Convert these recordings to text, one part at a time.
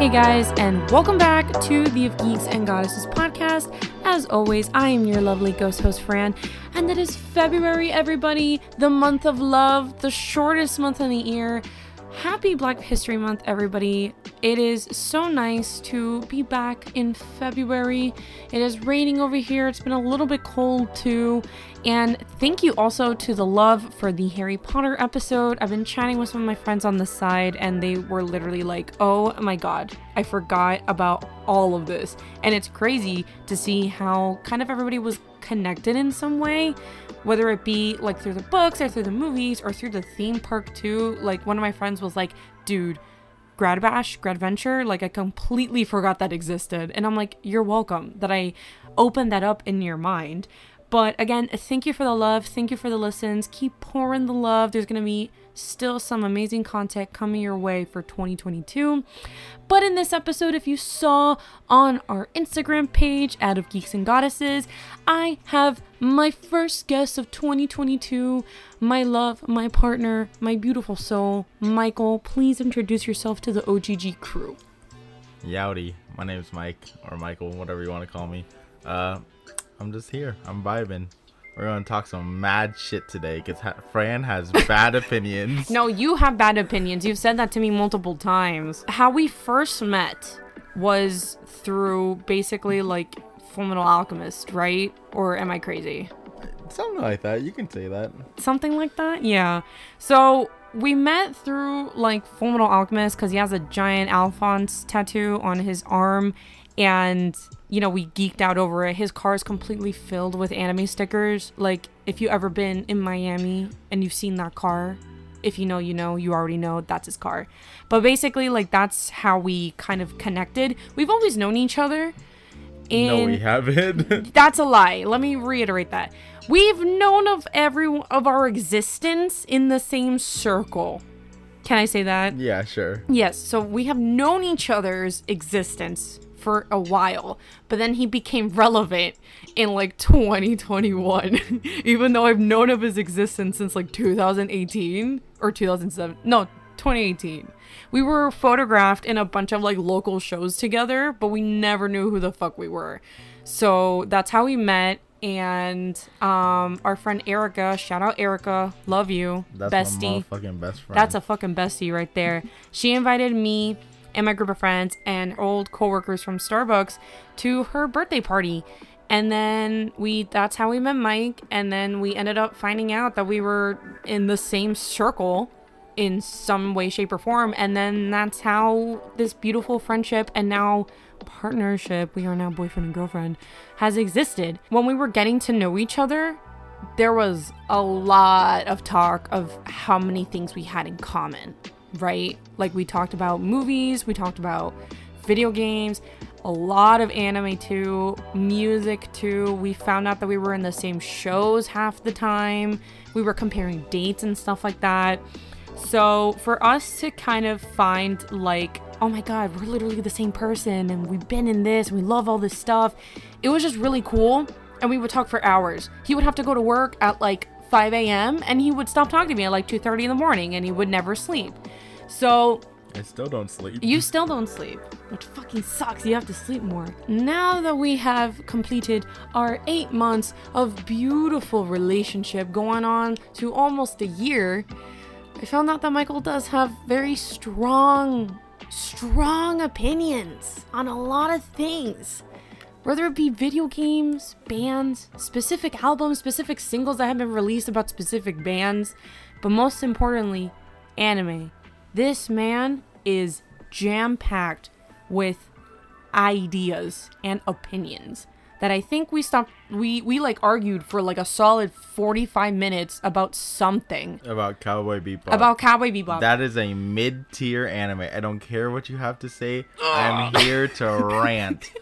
Hey guys, and welcome back to the Of Geeks and Goddesses podcast. As always, I am your lovely ghost host, Fran, and it is February, everybody, the month of love, the shortest month in the year. Happy Black History Month, everybody. It is so nice to be back in February. It is raining over here. It's been a little bit cold too. And thank you also to the love for the Harry Potter episode. I've been chatting with some of my friends on the side, and they were literally like, oh my god, I forgot about all of this. And it's crazy to see how kind of everybody was connected in some way whether it be like through the books or through the movies or through the theme park too. Like one of my friends was like, dude, Grad Bash, Gradventure, like I completely forgot that existed. And I'm like, you're welcome that I opened that up in your mind. But again, thank you for the love. Thank you for the listens. Keep pouring the love. There's going to be still some amazing content coming your way for 2022. But in this episode, if you saw on our Instagram page, Out of Geeks and Goddesses, I have my first guest of 2022, my love, my partner, my beautiful soul, Michael. Please introduce yourself to the OGG crew. Yowdy, my name's Mike, or Michael, whatever you want to call me. Uh, I'm just here. I'm vibing. We're gonna talk some mad shit today because ha- Fran has bad opinions. No, you have bad opinions. You've said that to me multiple times. How we first met was through basically like Fullmetal Alchemist, right? Or am I crazy? Something like that. You can say that. Something like that? Yeah. So we met through like Fullmetal Alchemist because he has a giant Alphonse tattoo on his arm and you know we geeked out over it. His car is completely filled with anime stickers. Like if you ever been in miami and you've seen that car if you know you know you already know that's his car. But basically like that's how we kind of connected. We've always known each other and no we haven't. That's a lie. Let me reiterate that. We've known of every of our existence in the same circle. Can i say that? Yeah sure. Yes. So we have known each other's existence for a while, but then he became relevant in like 2021, even though I've known of his existence since like 2018 or 2007. No, 2018. We were photographed in a bunch of like local shows together, but we never knew who the fuck we were. So that's how we met. And um, our friend Erica, shout out Erica, love you, that's bestie. fucking best friend. That's a fucking bestie right there. She invited me and my group of friends and old coworkers from Starbucks to her birthday party. And then we that's how we met Mike and then we ended up finding out that we were in the same circle in some way shape or form and then that's how this beautiful friendship and now partnership we are now boyfriend and girlfriend has existed. When we were getting to know each other, there was a lot of talk of how many things we had in common right? Like we talked about movies, we talked about video games, a lot of anime too, music too. We found out that we were in the same shows half the time. We were comparing dates and stuff like that. So, for us to kind of find like, oh my god, we're literally the same person and we've been in this and we love all this stuff, it was just really cool. And we would talk for hours. He would have to go to work at like 5 a.m. and he would stop talking to me at like 2:30 in the morning and he would never sleep. So I still don't sleep. You still don't sleep, which fucking sucks. You have to sleep more. Now that we have completed our eight months of beautiful relationship going on to almost a year, I found out that Michael does have very strong, strong opinions on a lot of things. Whether it be video games, bands, specific albums, specific singles that have been released about specific bands, but most importantly, anime this man is jam packed with ideas and opinions that I think we stopped we we like argued for like a solid 45 minutes about something about Cowboy Bebop. About Cowboy Bebop. That is a mid-tier anime. I don't care what you have to say. Ah. I'm here to rant.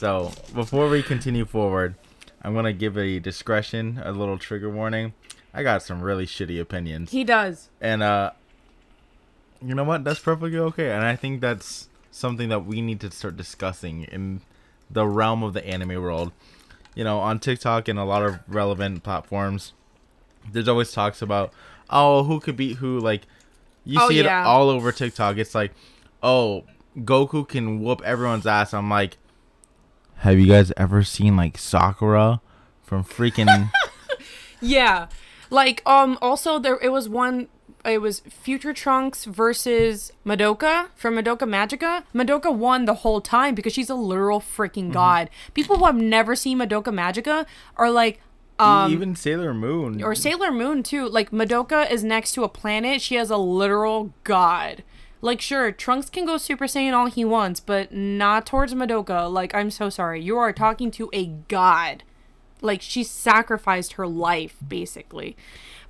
So, before we continue forward, I'm going to give a discretion, a little trigger warning. I got some really shitty opinions. He does. And uh you know what? That's perfectly okay, and I think that's something that we need to start discussing in the realm of the anime world. You know, on TikTok and a lot of relevant platforms, there's always talks about, oh, who could beat who. Like, you oh, see yeah. it all over TikTok. It's like, oh, Goku can whoop everyone's ass. I'm like, have you guys ever seen like Sakura from freaking? Yeah. Like um also there it was one it was Future Trunks versus Madoka from Madoka Magica. Madoka won the whole time because she's a literal freaking god. People who have never seen Madoka Magica are like um even Sailor Moon. or Sailor Moon too. Like Madoka is next to a planet. She has a literal god. Like sure, Trunks can go Super Saiyan all he wants, but not towards Madoka. Like I'm so sorry. You are talking to a god. Like she sacrificed her life basically.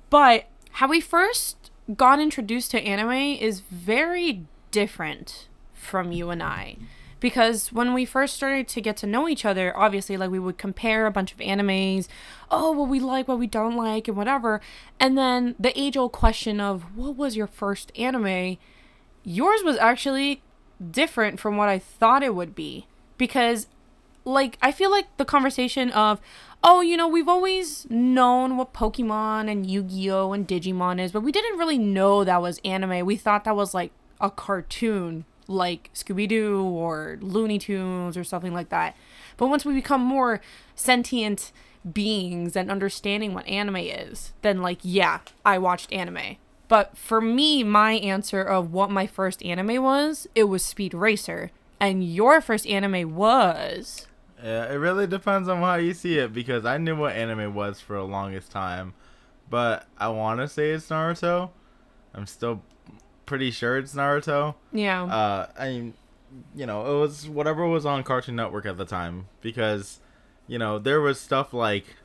But how we first got introduced to anime is very different from you and I. Because when we first started to get to know each other, obviously, like we would compare a bunch of animes, oh, what we like, what we don't like, and whatever. And then the age old question of what was your first anime? Yours was actually different from what I thought it would be. Because like I feel like the conversation of oh, you know, we've always known what Pokemon and Yu-Gi-Oh and Digimon is, but we didn't really know that was anime. We thought that was like a cartoon like Scooby-Doo or Looney Tunes or something like that. But once we become more sentient beings and understanding what anime is, then like yeah, I watched anime. But for me, my answer of what my first anime was, it was Speed Racer. And your first anime was Yeah, it really depends on how you see it because I knew what anime was for the longest time, but I want to say it's Naruto. I'm still pretty sure it's Naruto. yeah. Uh, I mean, you know, it was whatever was on Cartoon Network at the time because, you know, there was stuff like.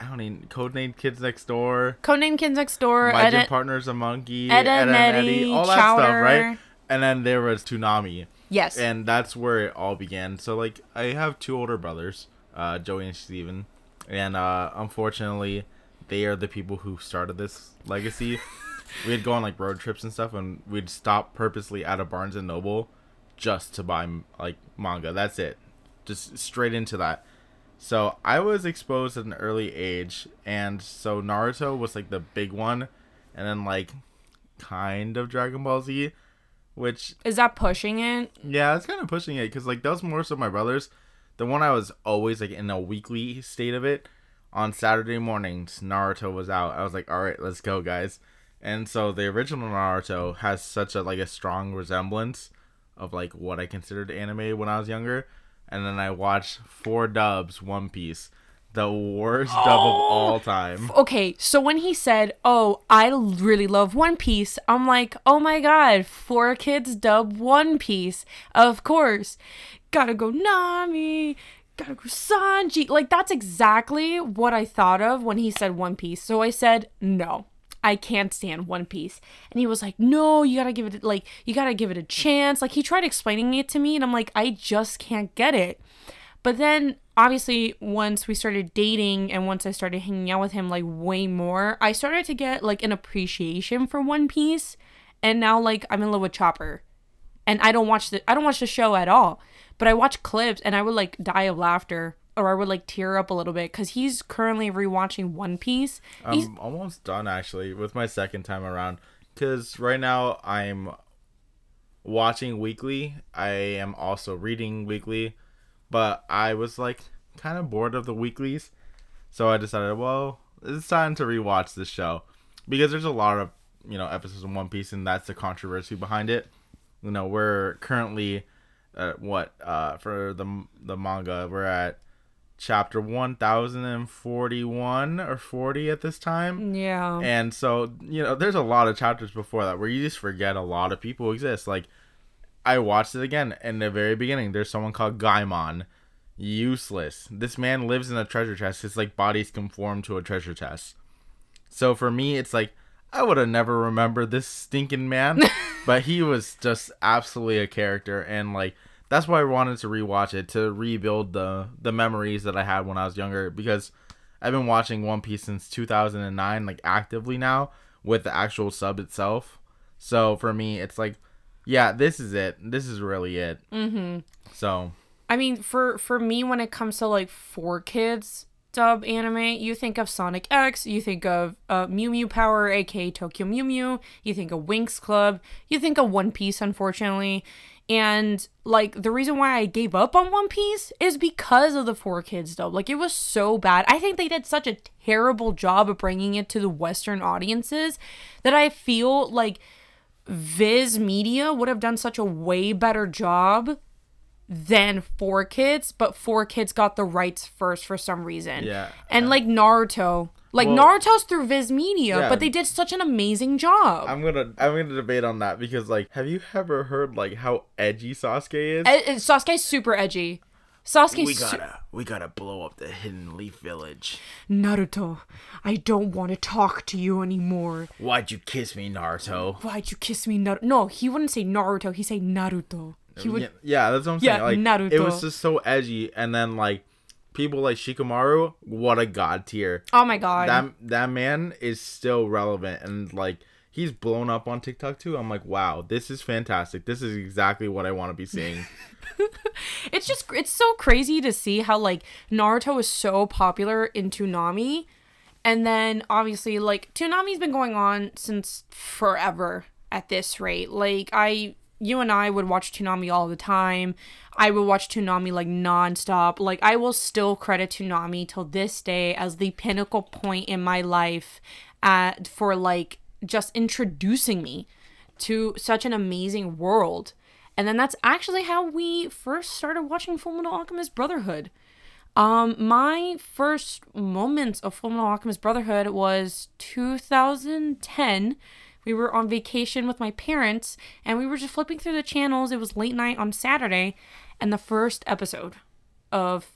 I don't even Codename Kids Next Door, Codename Kids Next Door, My Gym Edit, Partner's a Monkey, Ed, Edd n Eddy, all that stuff, Chowder. right? And then there was Toonami Yes. and that's where it all began. So like I have two older brothers, uh, Joey and Steven, and uh, unfortunately, they are the people who started this legacy. we'd go on like road trips and stuff, and we'd stop purposely at a Barnes and Noble just to buy like manga. That's it, just straight into that. So I was exposed at an early age, and so Naruto was like the big one, and then like kind of Dragon Ball Z, which Is that pushing it? yeah, it's kind of pushing it because like those more so my brothers. The one I was always like in a weekly state of it. On Saturday mornings, Naruto was out. I was like, all right, let's go, guys. And so the original Naruto has such a like a strong resemblance of like what I considered anime when I was younger. And then I watched four dubs One Piece, the worst dub of oh, all time. Okay, so when he said, "Oh, I really love One Piece," I'm like, "Oh my god, 4Kids dub One Piece, of course." Gotta go Nami, gotta go Sanji. Like that's exactly what I thought of when he said One Piece. So I said, "No." I can't stand One Piece. And he was like, No, you gotta give it, like, you gotta give it a chance. Like, he tried explaining it to me, and I'm like, I just can't get it. But then obviously once we started dating and once I started hanging out with him like way more, I started to get like an appreciation for One Piece. And now like I'm in love with Chopper. And I don't watch the I don't watch the show at all. But I watch clips and I would like die of laughter or I would like tear up a little bit cuz he's currently rewatching One Piece. I'm almost done actually with my second time around because right now I'm watching weekly. I am also reading weekly, but I was like kind of bored of the weeklies, so I decided, well, it's time to rewatch this show because there's a lot of you know episodes in One Piece, and that's the controversy behind it. You know, we're currently at what uh for the the manga we're at chapter 1041 or 40 at this time yeah. and so, you know, there's a lot of chapters before that where you just forget a lot of people exist. Like, I watched it again in the very beginning. There's someone called Gaimon. Useless. This man lives in a treasure chest. His, like, body's conformed to a treasure chest. So for me, it's like, I would have never remembered this stinking man. but he was just absolutely a character. And, like, that's why I wanted to rewatch it to rebuild the the memories that I had when I was younger because I've been watching One Piece since 2009, like actively now with the actual sub itself. So for me, it's like, yeah, this is it. This is really it. Mhm. So I mean, for for me, when it comes to like 4Kids, dub anime, you think of Sonic X, you think of uh, Mew Mew Power, aka Tokyo Mew Mew, you think of Winx Club, you think of One Piece, unfortunately. And like the reason why I gave up on One Piece is because of the 4Kids dub. Like it was so bad. I think they did such a terrible job of bringing it to the Western audiences that I feel like Viz Media would have done such a way better job than 4Kids, but 4Kids got the rights first for some reason. Yeah. And like Naruto. Like Well- Naruto's through Viz Media, Yeah. but they did such an amazing job. I'm gonna I'm gonna debate on that because like, have you ever heard like how edgy Sasuke is? E- e- Sasuke's super edgy. Sasuke's su- we gotta blow up the Hidden Leaf Village. Naruto, I don't want to talk to you anymore. Why'd you kiss me, Naruto? Why'd you kiss me, Naruto? No, he wouldn't say Naruto. He'd say Naruto. He would. yeah, yeah, that's what I'm saying. Yeah, saying. Like, it was just so edgy, and then like people like Shikamaru, what a god tier. Oh my god. That that man is still relevant, and like he's blown up on TikTok too. I'm like, wow, this is fantastic. This is exactly what I want to be seeing. it's just it's so crazy to see how like Naruto is so popular in Toonami and then obviously like Toonami's been going on since forever at this rate. Like I you and I would watch Toonami all the time. I would watch Toonami like nonstop. Like I will still credit Toonami till this day as the pinnacle point in my life at for like just introducing me to such an amazing world. And then that's actually how we first started watching Full Metal Alchemist Brotherhood. Um, my first moments of Full Metal Alchemist Brotherhood was 2010. We were on vacation with my parents, and we were just flipping through the channels. It was late night on Saturday, and the first episode of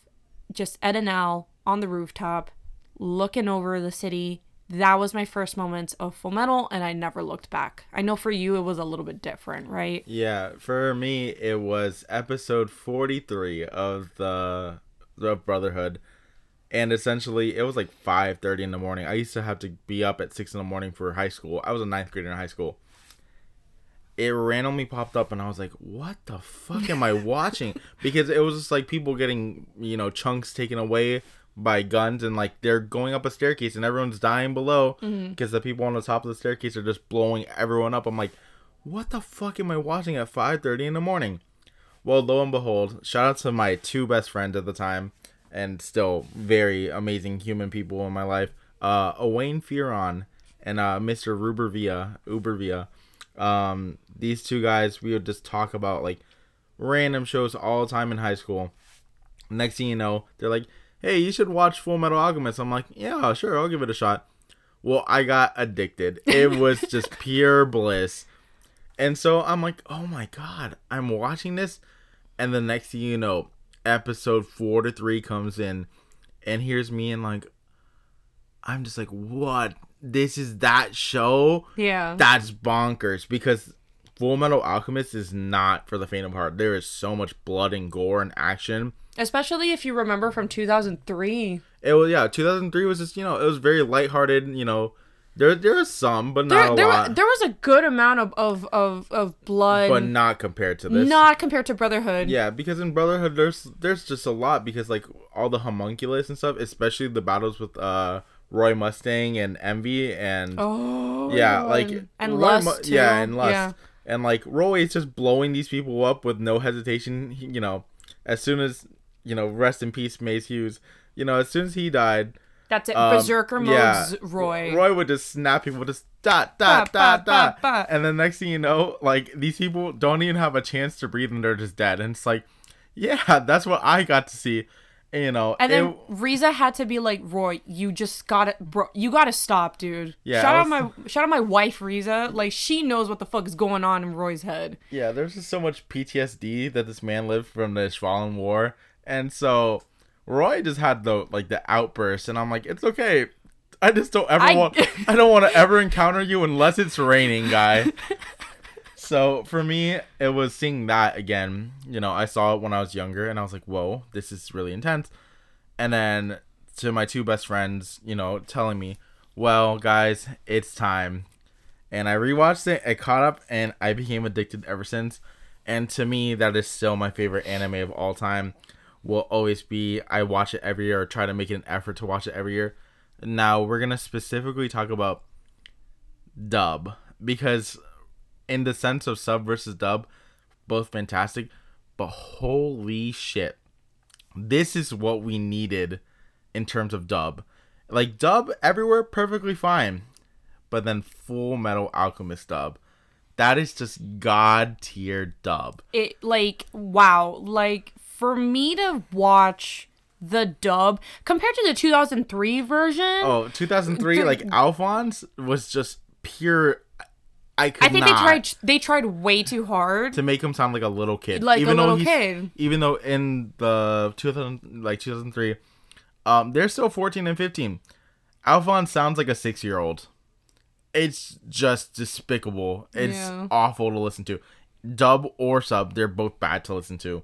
just Ed and Al on the rooftop, looking over the city. That was my first moments of Full Metal, and I never looked back. I know for you it was a little bit different, right? yeah, for me, it was episode 43 of the the Brotherhood, and essentially it was like 5:30 in the morning. I used to have to be up at six in the morning for high school. I was a ninth grader in high school. It randomly popped up, and I was like, "What the fuck am I watching?" Because it was just like people getting, you know, chunks taken away by guns, and like they're going up a staircase, and everyone's dying below mm-hmm. because the people on the top of the staircase are just blowing everyone up. I'm like, "What the fuck am I watching at 5:30 in the morning?" Well, lo and behold, shout out to my two best friends at the time, and still very amazing human people in my life, uh, Owain Fearon and uh, Mr. Rubervia, Ubervia. Um, these two guys, we would just talk about like random shows all the time in high school. Next thing you know, they're like, "Hey, you should watch Full Metal Alchemist." I'm like, "Yeah, sure, I'll give it a shot." Well, I got addicted. It was just pure bliss. And so I'm like, oh my god, I'm watching this, and the next thing you know, episode four to three comes in, and here's me and like, I'm just like, what? This is that show? Yeah. That's bonkers because Full Metal Alchemist is not for the faint of heart. There is so much blood and gore and action. Especially if you remember from 2003. It was yeah, 2003 was just you know it was very lighthearted. You know, there there was some, but not There, a there, lot. there was a good amount of, of, of, of blood, but not compared to this. not compared to Brotherhood. Yeah, because in Brotherhood, there's there's just a lot because like all the homunculus and stuff, especially the battles with uh Roy Mustang and Envy and Oh. yeah, like and Roy lust. Mu- yeah, and lust, Yeah. and like Roy is just blowing these people up with no hesitation. He, you know, as soon as you know, rest in peace, Maes Hughes. You know, as soon as he died, That's it. um, Berserker yeah, modes Roy. Roy would just snap people, just dot dot dot dot, and then next thing you know, like these people don't even have a chance to breathe and they're just dead. And it's like, yeah, that's what I got to see. You know, And then it- Riza had to be like, Roy, you just gotta, bro, you gotta stop, dude. Yeah, Shout I out my, shout out my wife Riza. Like she knows what the fuck is going on in Roy's head. yeah, there's just so much PTSD that this man lived from the Ishvalan War, and so Roy just had the like the outburst, and I'm like, it's okay. I just don't ever I- want. I don't want to ever encounter you unless it's raining, guy. so for me, it was seeing that again. You know, I saw it when I was younger, and I was like, whoa, this is really intense. And then to my two best friends, you know, telling me, well, guys, it's time. And I rewatched it, I caught up, and I became addicted ever since. And to me, that is still my favorite anime of all time. Will always be I watch it every year or try to make an effort to watch it every year. Now we're gonna specifically talk about dub because in the sense of sub versus dub, both fantastic, but holy shit. This is what we needed in terms of dub. Like dub everywhere perfectly fine. But then Full Metal Alchemist dub. That is just god tier dub. It like wow, like for me to watch the dub compared to the 2003 version. Oh, 2003 The- like Alphonse was just pure I could I think they tried they tried way too hard. to make him sound like a little kid, Like a though little kid. Even though in the 2000 like 2003, um, they're still 14 and 15. Alphonse sounds like a six year old. It's just despicable. It's Yeah. awful to listen to. Dub or sub, they're both bad to listen to.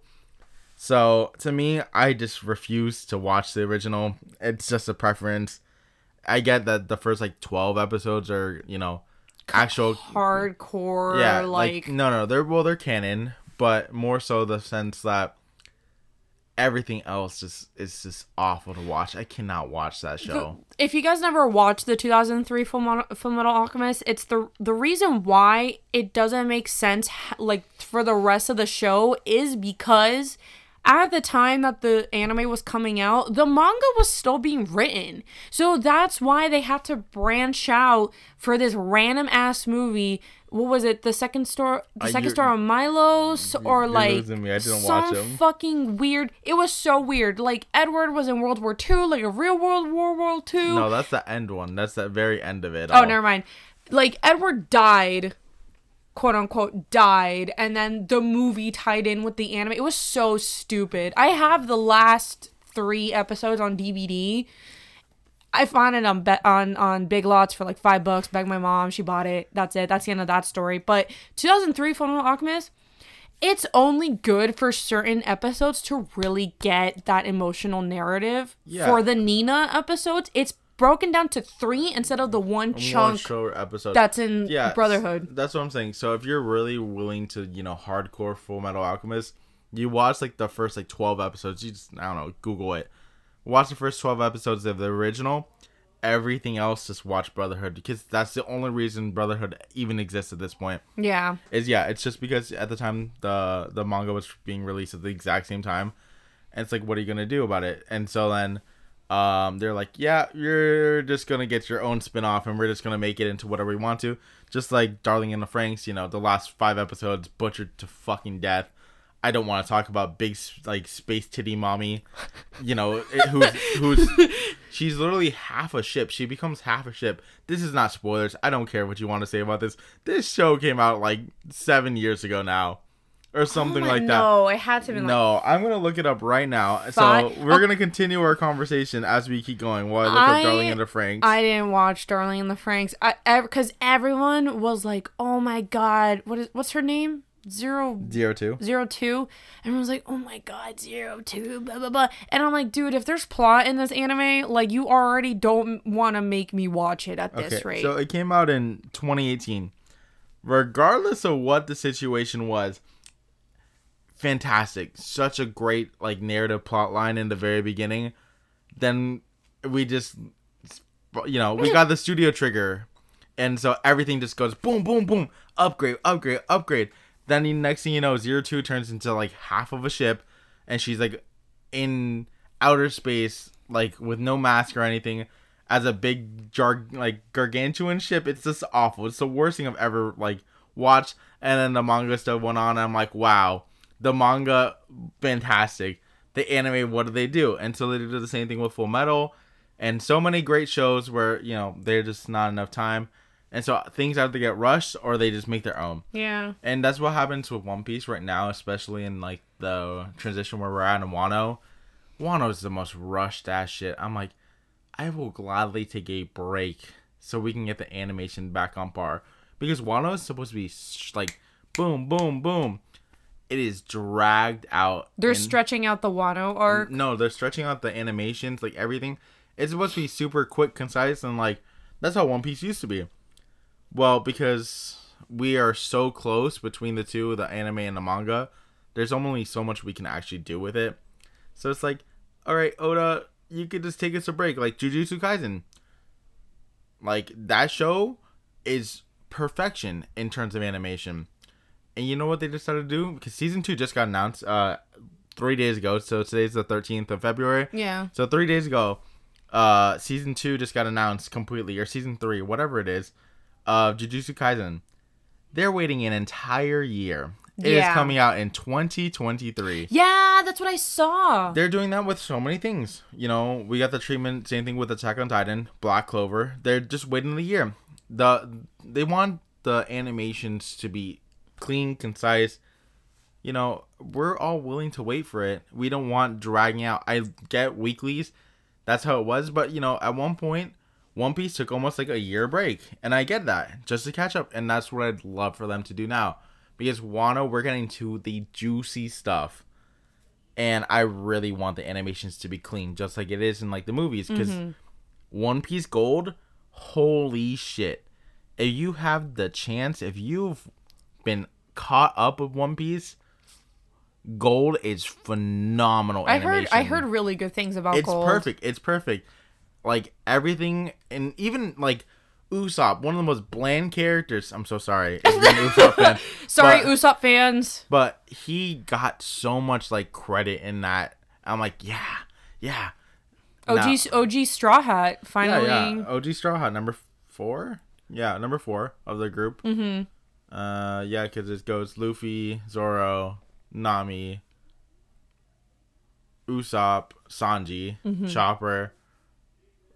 So to me, I just refuse to watch the original. It's just a preference. I get that the first like 12 episodes are you know actual Hardcore yeah, like, like, no, no, they're well, they're canon, but more so the sense that everything else just is just awful to watch. I cannot watch that show. if you guys never watched the 2003 Full Metal, Full Metal Alchemist, it's the the reason why it doesn't make sense like for the rest of the show is because at the time that the anime was coming out, the manga was still being written. So that's why they had to branch out for this random ass movie. What was it? The Sacred Star, the Uh, second you're- of Milos, or like losing me. I didn't some fucking weird. It was so weird. Like Edward was in World War II, like a real World War World II. No, that's the end one. That's the very end of it. Oh, all. never mind. Like Edward died, quote unquote died, and then the movie tied in with the anime. It was so stupid. I have the last three episodes on DVD. I found it on be- on on Big Lots for like five bucks. Begged my mom, she bought it. That's it. That's the end of that story. But 2003 Fullmetal Alchemist, it's only good for certain episodes to really get that emotional narrative. Yeah. For the Nina episodes, it's broken down to three instead of the one One chunk short episode. that's in yeah, Brotherhood. That's what I'm saying. So if you're really willing to, you know, hardcore Full Metal Alchemist, you watch like the first like 12 episodes. You just I don't know, Google it. Watch the first 12 episodes of the original. Everything else, just watch Brotherhood because that's the only reason Brotherhood even exists at this point. Yeah. Is yeah, it's just because at the time the the manga was being released at the exact same time, and it's like, what are you gonna do about it? And so then, um, they're like, yeah, you're just gonna get your own spin off, and we're just gonna make it into whatever we want to. Just like Darling in the Franxx, you know, the last five episodes butchered to fucking death. I don't want to talk about big like space titty mommy, you know, who's who's she's literally half a ship. She becomes half a ship. This is not spoilers. I don't care what you want to say about this. This show came out like seven years ago now, or something oh, like that. No, it had to be like No, I'm gonna look it up right now. So we're oh. gonna continue our conversation as we keep going while I look I- up Darling in the Franxx. I didn't watch Darling in the Franxx. I because everyone was like, "Oh my god, what is what's her name? Zero Zero two. zero two." Everyone was like, "Oh my god, zero two, blah blah blah." And I'm like, dude, if there's plot in this anime, like you already don't want to make me watch it at this Okay, rate. so it came out in 2018. Regardless of what the situation was, fantastic. Such a great like narrative plot line in the very beginning. Then we just, you know, we got the studio trigger, and so everything just goes boom, boom, boom, upgrade, upgrade, upgrade. Then the next thing you know, Zero Two turns into like half of a ship, and she's like in outer space, like with no mask or anything, as a big jar like gargantuan ship. It's just awful. It's the worst thing I've ever like watched. And then the manga stuff went on. And I'm like, wow, the manga fantastic. The anime, what do they do? And so they do the same thing with Full Metal, and so many great shows where you know they're just not enough time. And so things either get rushed or they just make their own. yeah, And that's what happens with One Piece right now, especially in like the transition where we're at in Wano. Wano is the most rushed ass shit. I'm like, I will gladly take a break so we can get the animation back on par because Wano is supposed to be sh- like boom, boom, boom. It is dragged out. they're and- stretching out the Wano arc. no, they're stretching out the animations, like everything. It's supposed to be super quick, concise, and like that's how One Piece used to be. Well, because we are so close between the two, the anime and the manga, there's only so much we can actually do with it. So it's like, all right, Oda, you could just take us a break, like Jujutsu Kaisen. Like that show is perfection in terms of animation. And you know what they decided to do? Because season two just got announced uh three days ago. So today's the thirteenth of February. Yeah. So three days ago, uh, season two just got announced completely, or season three, whatever it is, of Jujutsu Kaisen. They're waiting an entire year. It is Yeah. coming out in 2023. Yeah, that's what I saw. They're doing that with so many things. You know, we got the treatment, same thing with Attack on Titan, Black Clover. They're just waiting a year. The they want the animations to be clean, concise. You know, we're all willing to wait for it. We don't want dragging out. I get weeklies. That's how it was, but you know, at one point One Piece took almost like a year break, and I get that just to catch up, and that's what I'd love for them to do now. Because Wano, we're getting to the juicy stuff, and I really want the animations to be clean, just like it is in like the movies. Because mm-hmm. One Piece Gold, holy shit! If you have the chance, if you've been caught up with One Piece, Gold is phenomenal. I heard I heard really good things about it's Gold. perfect. It's perfect. Like everything, and even like Usopp, one of the most bland characters. I'm so sorry, Usopp fan. Sorry, but, Usopp fans. but he got so much like credit in that. I'm like, yeah, yeah. OG OG Straw Hat yeah, finally. yeah. OG Straw Hat number four. Yeah, number four of the group. Mm-hmm. Uh, yeah, because it goes Luffy, Zoro, Nami, Usopp, Sanji, Mm-hmm. Chopper,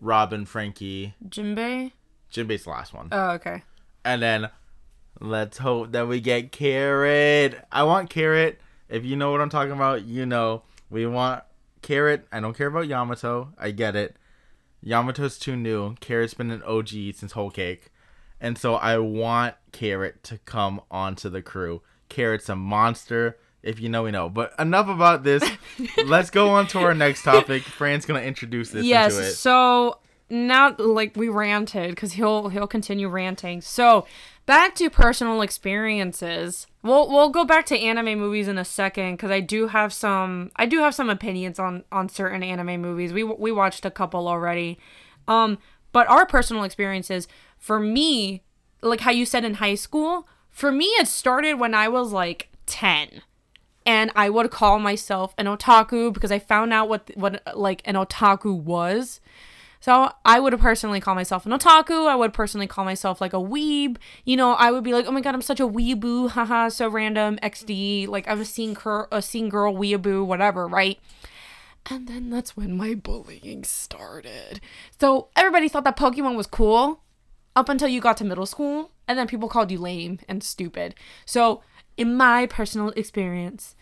Robin, Franky. Jinbei. Jinbei's the last one. Oh, okay. And then let's hope that we get Carrot. I want Carrot. If you know what I'm talking about, you know. We want Carrot. I don't care about Yamato. I get it. Yamato's too new. Carrot's been an OG since Whole Cake. And so I want Carrot to come onto the crew. Carrot's a monster. If you know, we know. But enough about this. Let's go on to our next topic. Fran's gonna introduce this into it. Yes. So now, like we ranted because he'll he'll continue ranting. So back to personal experiences. We'll we'll go back to anime movies in a second because I do have some I do have some opinions on on certain anime movies. We we watched a couple already. Um, but our personal experiences for me, like how you said in high school, for me it started when I was like ten and I would call myself an otaku because I found out what what like an otaku was. So I would personally call myself an otaku. I would personally call myself like a weeb. You know, I would be like, oh my god, I'm such a weeboo, haha, so random, XD. Like I'm a scene girl, a scene girl, weeaboo, whatever, right? And then that's when my bullying started. So everybody thought that Pokemon was cool up until you got to middle school, and then people called you lame and stupid. So, in my personal experience,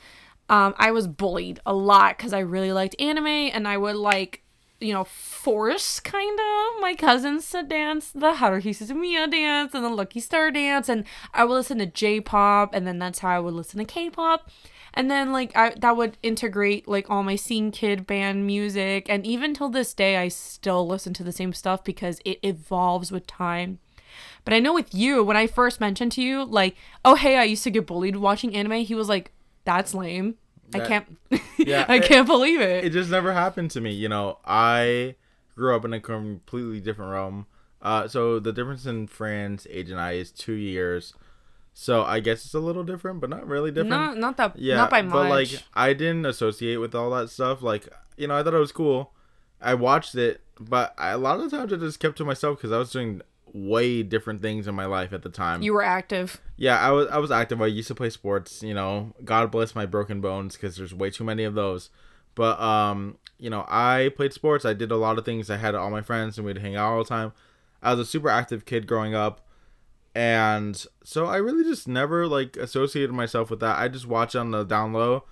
um, I was bullied a lot because I really liked anime, and I would like, you know, force kind of my cousins to dance the Haruhi Suzumiya dance and the Lucky Star dance, and I would listen to J-pop, and then that's how I would listen to K-pop. And then like I that would integrate like all my scene kid band music and even till this day I still listen to the same stuff because it evolves with time. But I know with you, when I first mentioned to you, like, oh hey, I used to get bullied watching anime, he was like, That's lame. I can't Yeah, I it- can't believe it. it just never happened to me. You know, I grew up in a completely different realm. Uh, so the difference in Fran's age and I is two years. So I guess it's a little different, but not really different. not not that yeah, not by much. but like I didn't associate with all that stuff. Like you know, I thought it was cool. I watched it, but I, a lot of the times I just kept to myself because I was doing way different things in my life at the time. you were active. Yeah, I was I was active. I used to play sports. You know, God bless my broken bones because there's way too many of those. But um, you know, I played sports. I did a lot of things. I had all my friends and we'd hang out all the time. I was a super active kid growing up, and so I really just never like associated myself with that. I just watch on the down low,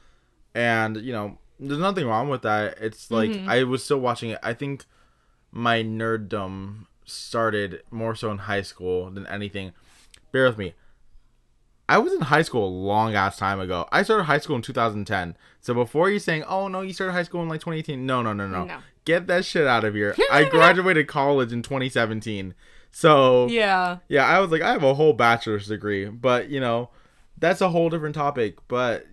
and you know, there's nothing wrong with that. It's like mm-hmm. I was still watching it. I think my nerddom started more so in high school than anything. Bear with me. I was in high school a long ass time ago. I started high school in 2010. So before you saying, "Oh no, you started high school in like 2018," no, no, no, no, No. get that shit out of here. I graduated college in 2017. So Yeah. yeah, I was like, I have a whole bachelor's degree, but you know, that's a whole different topic. But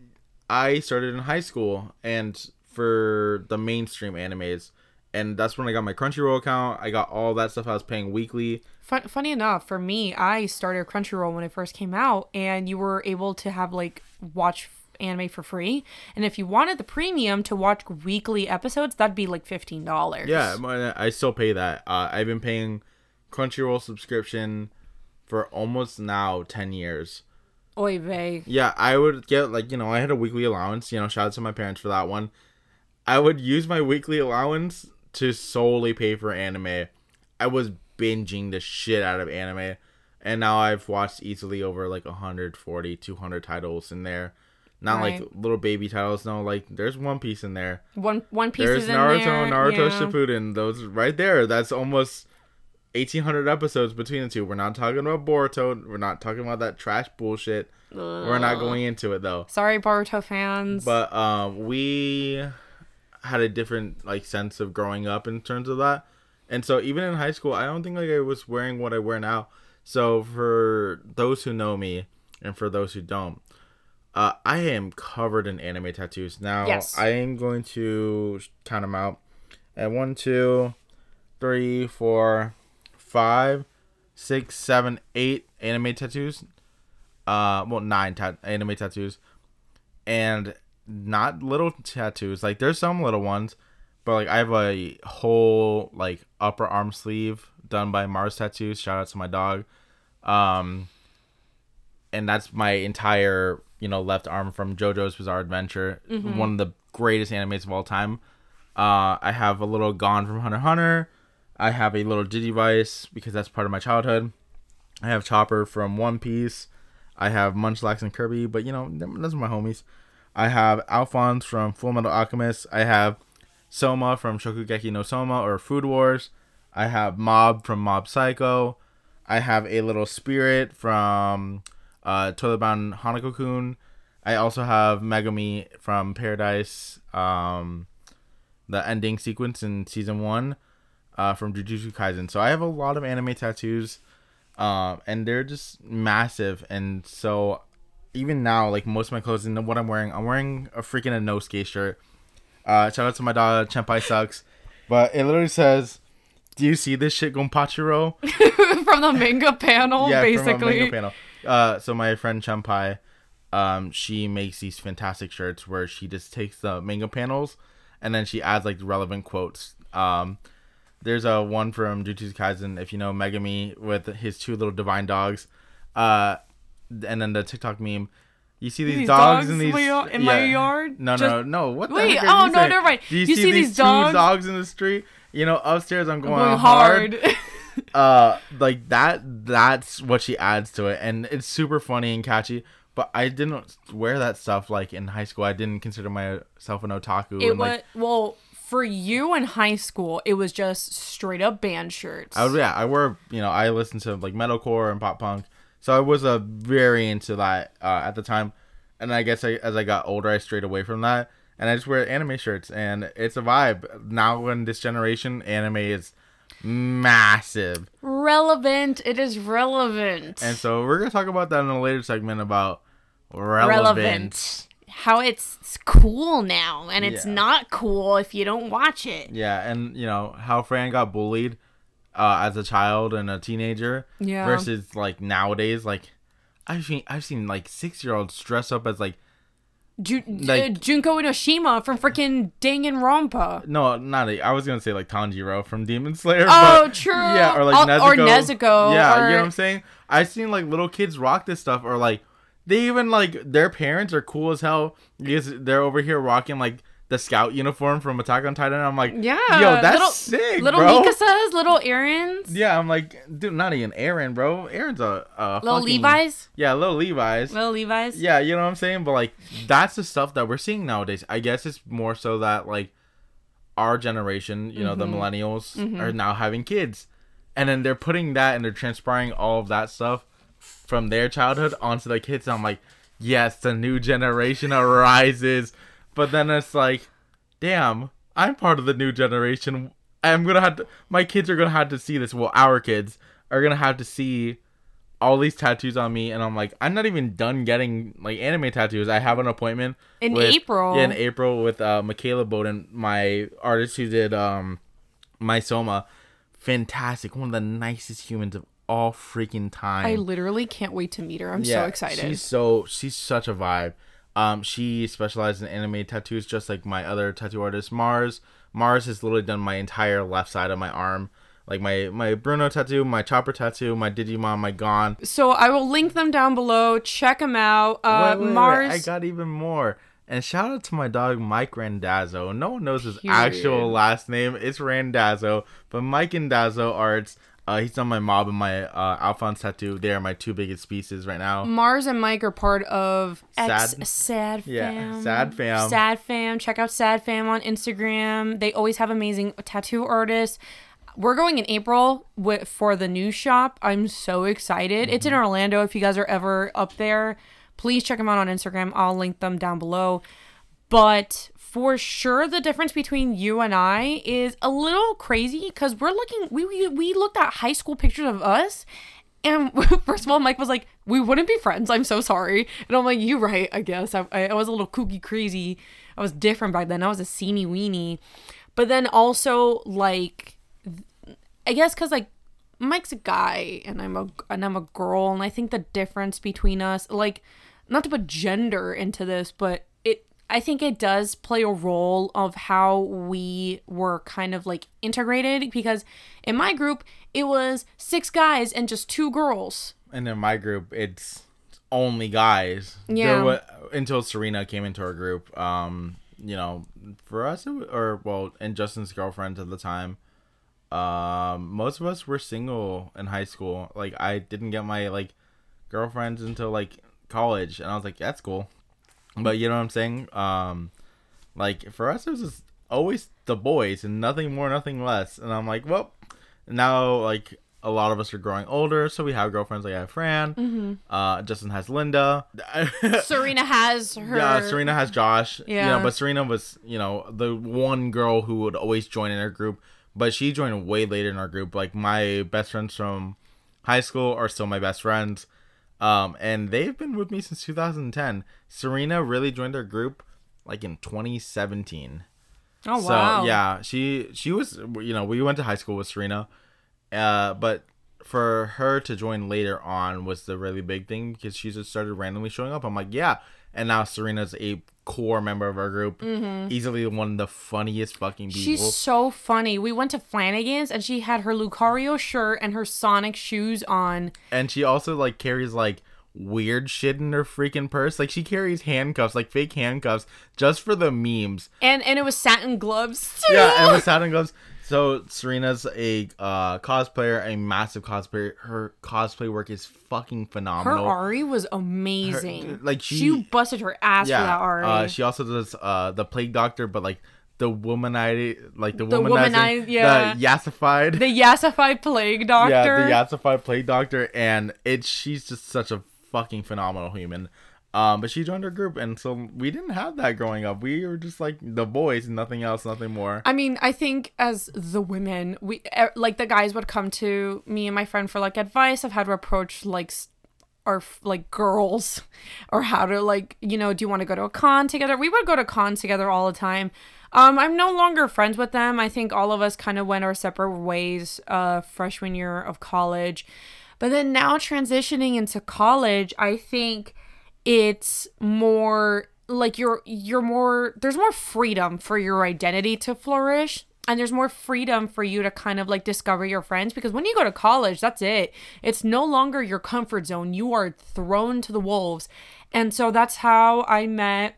I started in high school, and for the mainstream animes. And that's when I got my Crunchyroll account. I got all that stuff I was paying weekly. Fun, funny enough, for me, I started Crunchyroll when it first came out, and you were able to have like watch anime for free. And if you wanted the premium to watch weekly episodes, that'd be like fifteen dollars. Yeah, I still pay that. Uh, I've been paying Crunchyroll subscription for almost now 10 years. Oy vey. Yeah, I would get like, you know, I had a weekly allowance, you know, shout out to my parents for that one. I would use my weekly allowance to solely pay for anime. I was binging the shit out of anime. And now I've watched easily over like 140, 200 titles in there. Not Right. like little baby titles. No, like there's One Piece in there. One One Piece There's is in Naruto, there. Naruto yeah. Shippuden. Those right there. That's almost 1800 episodes between the two. We're not talking about Boruto. We're not talking about that trash bullshit. We're not going into it though. Sorry, Boruto fans. But um, we had a different like sense of growing up in terms of that, and so even in high school, I don't think like I was wearing what I wear now. So for those who know me, and for those who don't, uh, I am covered in anime tattoos. Now Yes. I am going to count them out. At one, two, three, four, five, six, seven, eight anime tattoos. Uh, well, nine tat- anime tattoos, and not little tattoos. Like there's some little ones, but like I have a whole like upper arm sleeve done by Mars Tattoos. Shout out to my dog. Um, and that's my entire you know left arm from JoJo's Bizarre Adventure, one of the greatest animes of all time. Uh, I have a little Gon from Hunter Hunter. I have a little Diddy Digivice because that's part of my childhood. I have Chopper from One Piece. I have Munchlax and Kirby, but you know those are my homies. I have Alphonse from Full Metal Alchemist. I have Soma from Shokugeki no Soma or Food Wars. I have Mob from Mob Psycho. I have a little Spirit from uh, Toilet-Bound Hanako-kun. I also have Megumi from Paradise, um, the ending sequence in season one uh, from Jujutsu Kaisen. So I have a lot of anime tattoos, um, and they're just massive. And so even now, like most of my clothes and what I'm wearing, I'm wearing a freaking Inosuke shirt. Uh, shout out to my dog, Chenpai sucks, but it literally says, "Do you see this shit, Gonpachiro?" from the manga panel, yeah, basically. from a manga panel. Uh, so my friend Chenpai, um, she makes these fantastic shirts where she just takes the manga panels and then she adds like relevant quotes. Um, there's a one from Jujutsu Kaisen, if you know Megumi with his two little divine dogs. Uh, and then the TikTok meme. You see these, These dogs, dogs in these in my in my yard? No, no, Just- no. What the Wait, heck are oh, no, saying? never mind. Do you, You see, see these these two dogs? dogs in the street? You know, upstairs I'm going, Going hard. hard. uh, like that. That's what she adds to it, and it's super funny and catchy. But I didn't wear that stuff like in high school. I didn't consider myself an otaku. it and, was like, well for you in high school. It was just straight up band shirts. I yeah, I wore, you know, I listened to like metalcore and pop punk, so I was uh, very into that uh, at the time. And I guess I, as I got older, I strayed away from that, and I just wear anime shirts, and it's a vibe. Now in this generation, anime is massive, relevant. It is relevant. and so we're gonna talk about that in a later segment about relevant. relevant. How it's cool now, and it's Yeah. not cool if you don't watch it. Yeah, and you know how Fran got bullied uh, as a child and a teenager Yeah. versus like nowadays. Like I've seen I've seen like six year olds dress up as like Ju- Like- uh, Junko Enoshima from freaking Danganronpa. no not a, I was gonna say like Tanjiro from Demon Slayer. Oh, but, true. Yeah, or like Or- Nezuko. or Nezuko, Yeah, you know what I'm saying. I've seen like little kids rock this stuff, or like they even like their parents are cool as hell because they're over here rocking like the scout uniform from Attack on Titan. I'm like, Yeah, yo, that's little, sick, Little bro. Mikasas, little Eren's, Yeah, I'm like, dude, not even Eren, bro. Eren's a, a little fucking- Levi's, Yeah, little Levi's. little Levi's. Yeah, you know what I'm saying? But like that's the stuff that we're seeing nowadays. I guess it's more so that like our generation, you know, the Mm-hmm. millennials are now having kids. And then they're putting that and they're transpiring all of that stuff from their childhood onto the kids. And I'm like, yes, the new generation arises. But then it's like, damn, I'm part of the new generation. I'm gonna have to my kids are gonna have to see this. Well, our kids are gonna have to see all these tattoos on me, and I'm like, I'm not even done getting like anime tattoos. I have an appointment In with- April. Yeah, in April with uh, Michaela Bowden, my artist who did um, my Soma. Fantastic, one of the nicest humans of all freaking time. I literally can't wait to meet her. I'm so excited. She's so she's such a vibe. Um, she specializes in anime tattoos, just like my other tattoo artist, Mars. Mars has literally done my entire left side of my arm, like my my Bruno tattoo, my Chopper tattoo, my Digimon, my Gon. So I will link them down below. Check them out. Uh, Wait, wait, wait, Mars. I got even more. And shout out to my dog Mike Randazzo. No one knows his Period. actual last name. It's Randazzo, but Mike and Dazzo Arts. Uh, he's on my mob and my uh, Alphonse tattoo. They are my two biggest pieces right now. Mars and Mike are part of X Sad- Sad Fam. Yeah, Sad Fam. Sad Fam. Check out Sad Fam on Instagram. They always have amazing tattoo artists. We're going in April with, for the new shop. I'm so excited. It's Mm-hmm. in Orlando. If you guys are ever up there, please check them out on Instagram. I'll link them down below. But for sure, the difference between you and I is a little crazy because we're looking. We, we we looked at high school pictures of us, and first of all, Mike was like, "We wouldn't be friends." I'm so sorry, and I'm like, "You right, I guess." I, I was a little kooky crazy. I was different back then. I was a seeny weenie, but then also like, I guess because like Mike's a guy and I'm a and I'm a girl, and I think the difference between us, like, not to put gender into this, but I think it does play a role of how we were kind of like integrated because in my group it was six guys and just two girls. and in my group it's only guys Yeah. There wa- until serena came into our group um you know for us it, wa- or well and justin's girlfriend at the time um most of us were single in high school like i didn't get my like girlfriends until like college and i was like that's cool but you know what i'm saying? Um like for us it was just always the boys and nothing more nothing less. And i'm like well now like a lot of us are growing older so we have girlfriends. Like i have fran. Mm-hmm. uh justin has linda. Serena has her. yeah serena has josh. Yeah Yeah. but serena was you know the one girl who would always join in our group. But she joined way later in our group. Like my best friends from high school are still my best friends um and they've been with me since 2010 serena really joined our group like in 2017 Oh wow. so wow. yeah, she she was you know we went to high school with Serena, uh, but for her to join later on was the really big thing because she just started randomly showing up. I'm like yeah, and now Serena's a core member of our group, easily one of the funniest fucking people. Mm-hmm. She's so funny. We went to Flanagan's and she had her Lucario shirt and her Sonic shoes on. and she also like carries like weird shit in her freaking purse. Like she carries handcuffs, like fake handcuffs, just for the memes. And and it was satin gloves too. yeah, and with satin gloves. So Serena's a uh, cosplayer, a massive cosplayer. Her cosplay work is fucking phenomenal. her. Ari was amazing. Her- like, she, she- busted her ass for that Ari. Uh, she also does uh, the plague doctor, but like the womanized, like the, The womanizing, womanize- yeah. the yassified, the Yassified Plague Doctor. yeah, the yassified plague doctor, and it. she's just such a fucking phenomenal human. Um, but she joined our group, and so we didn't have that growing up. We were just like the boys, nothing else, nothing more. I mean, I think as the women, we eh, like the guys would come to me and my friend for like advice of how to approach like our like girls or how to like you know do you want to go to a con together we would go to cons together all the time um i'm no longer friends with them i think all of us kind of went our separate ways uh freshman year of college but then now transitioning into college i think it's more like you're you're more there's more freedom for your identity to flourish and there's more freedom for you to kind of like discover your friends because when you go to college that's it. It's no longer your comfort zone. You are thrown to the wolves. And so that's how i met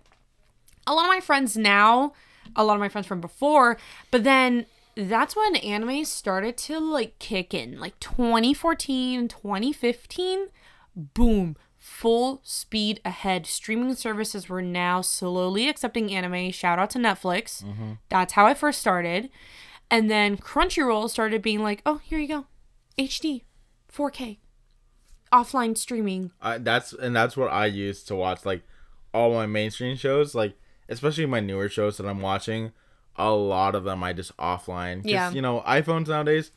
a lot of my friends now a lot of my friends from before but then that's when anime started to like kick in. Like 2014 2015 boom full speed ahead. Streaming services were now slowly accepting anime. Shout out to netflix. Mm-hmm. That's how i first started. And then crunchyroll started being like oh here you go. Hd 4k offline streaming. I, that's and that's what I use to watch like all my mainstream shows, like especially my newer shows that I'm watching. A lot of them I just offline. Yeah. You know, iPhones nowadays,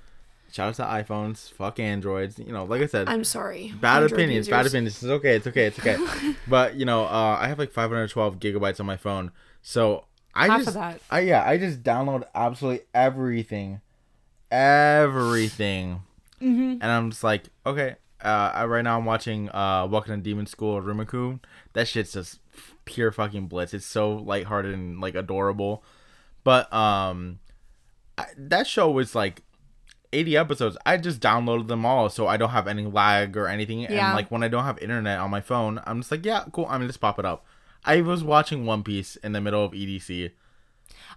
Shout out to iPhones. Fuck Androids. You know, like I said, I'm sorry. bad Android opinions. Bad opinions. It's okay. It's okay. It's okay. but you know, uh, I have like 512 gigabytes on my phone, so I Half of just, that. I yeah, I just download absolutely everything, everything, Mm-hmm. and I'm just like, okay. Uh, I, right now I'm watching uh, Welcome to Demon School Iruma-kun. That shit's just pure fucking blitz. It's so lighthearted and like adorable. But um, I, that show was like 80 episodes. I just downloaded them all so I don't have any lag or anything. Yeah. And like when I don't have internet on my phone, I'm just like, yeah, cool. I'm mean, just pop it up. I was watching One Piece in the middle of EDC.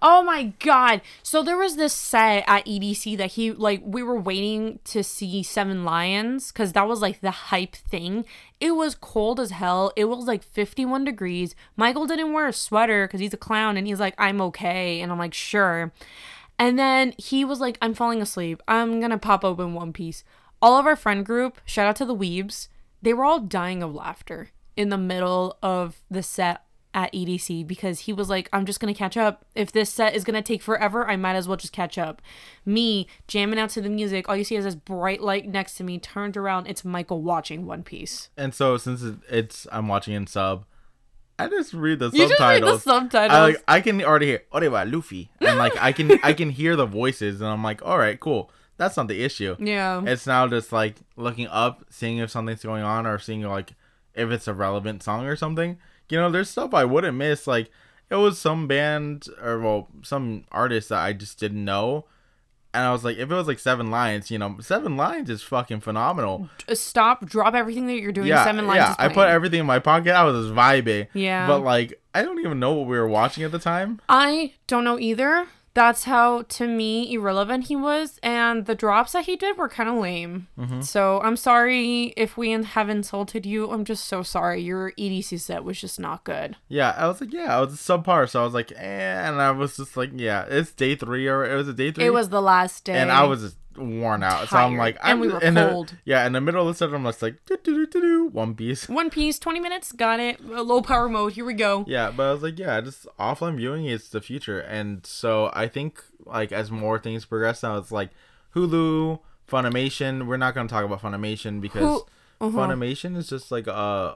Oh my god. So there was this set at EDC that he like we were waiting to see Seven Lions cuz that was like the hype thing. It was cold as hell. It was like 51 degrees. Michael didn't wear a sweater cuz he's a clown and he's like I'm okay and I'm like sure. And then he was like I'm falling asleep. I'm going to pop open One Piece. All of our friend group, shout out to the Weebs, they were all dying of laughter in the middle of the set at EDC because he was like, I'm just gonna catch up. If this set is gonna take forever, I might as well just catch up. Me jamming out to the music, all you see is this bright light next to me, turned around, it's Michael watching One Piece. And so since it's I'm watching in sub, I just read the You just read the subtitles. subtitles. I like I can already hear Orewa Luffy, and like I can I can hear the voices, and I'm like, all right, cool. That's not the issue. yeah. It's now just like looking up, seeing if something's going on, or seeing like if it's a relevant song or something. You know, there's stuff I wouldn't miss. Like it was some band or well, some artist that I just didn't know, and I was like, if it was like Seven Lions, you know, Seven Lions is fucking phenomenal. Stop, drop everything that you're doing. Yeah, Seven Lions. yeah. I put everything in my pocket. I was just vibing. Yeah. But like, I don't even know what we were watching at the time. I don't know either. That's how, to me, irrelevant he was, and the drops that he did were kind of lame. Mm-hmm. So I'm sorry if we have insulted you. I'm just so sorry. Your EDC set was just not good. Yeah, I was like, yeah, I was subpar. So I was like, eh, and I was just like, yeah, it's day three or it was a day three. It was the last day. and I was just worn out. So I'm like, I'm we were in the- cold. yeah, in the middle of the set, I'm just like, do do do do do, One Piece. One Piece, 20 minutes, got it. Low power mode, here we go. Yeah, but I was like, yeah, just offline viewing is the future, and so I think like as more things progress now, it's like Hulu, Funimation. We're not gonna talk about Funimation because Who- uh-huh. Funimation is just like uh,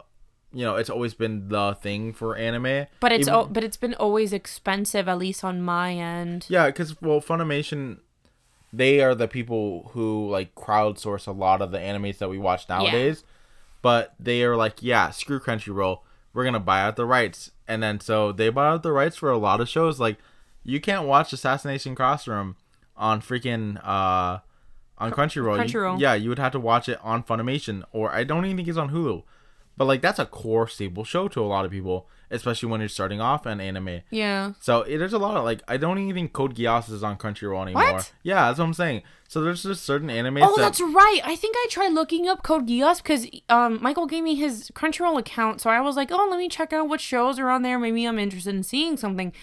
you know, it's always been the thing for anime. But it's Even- o- but it's been always expensive, at least on my end. Yeah, because well, Funimation, they are the people who like crowdsource a lot of the animes that we watch nowadays. But they are like, yeah, screw Crunchyroll. We're gonna buy out the rights, and then so they bought out the rights for a lot of shows. Like, you can't watch Assassination Classroom on freaking uh on Crunchyroll. You- Crunchyroll. yeah, you would have to watch it on Funimation, or I don't even think it's on Hulu. But like, that's a core staple show to a lot of people, especially when you're starting off an anime. Yeah. So it, there's a lot of like I don't even think Code Geass is on Crunchyroll anymore. What? Yeah, that's what I'm saying. So there's just certain anime. Oh, that that's right. I think I tried looking up Code Geass because um, Michael gave me his Crunchyroll account. So I was like, oh, let me check out what shows are on there. Maybe I'm interested in seeing something.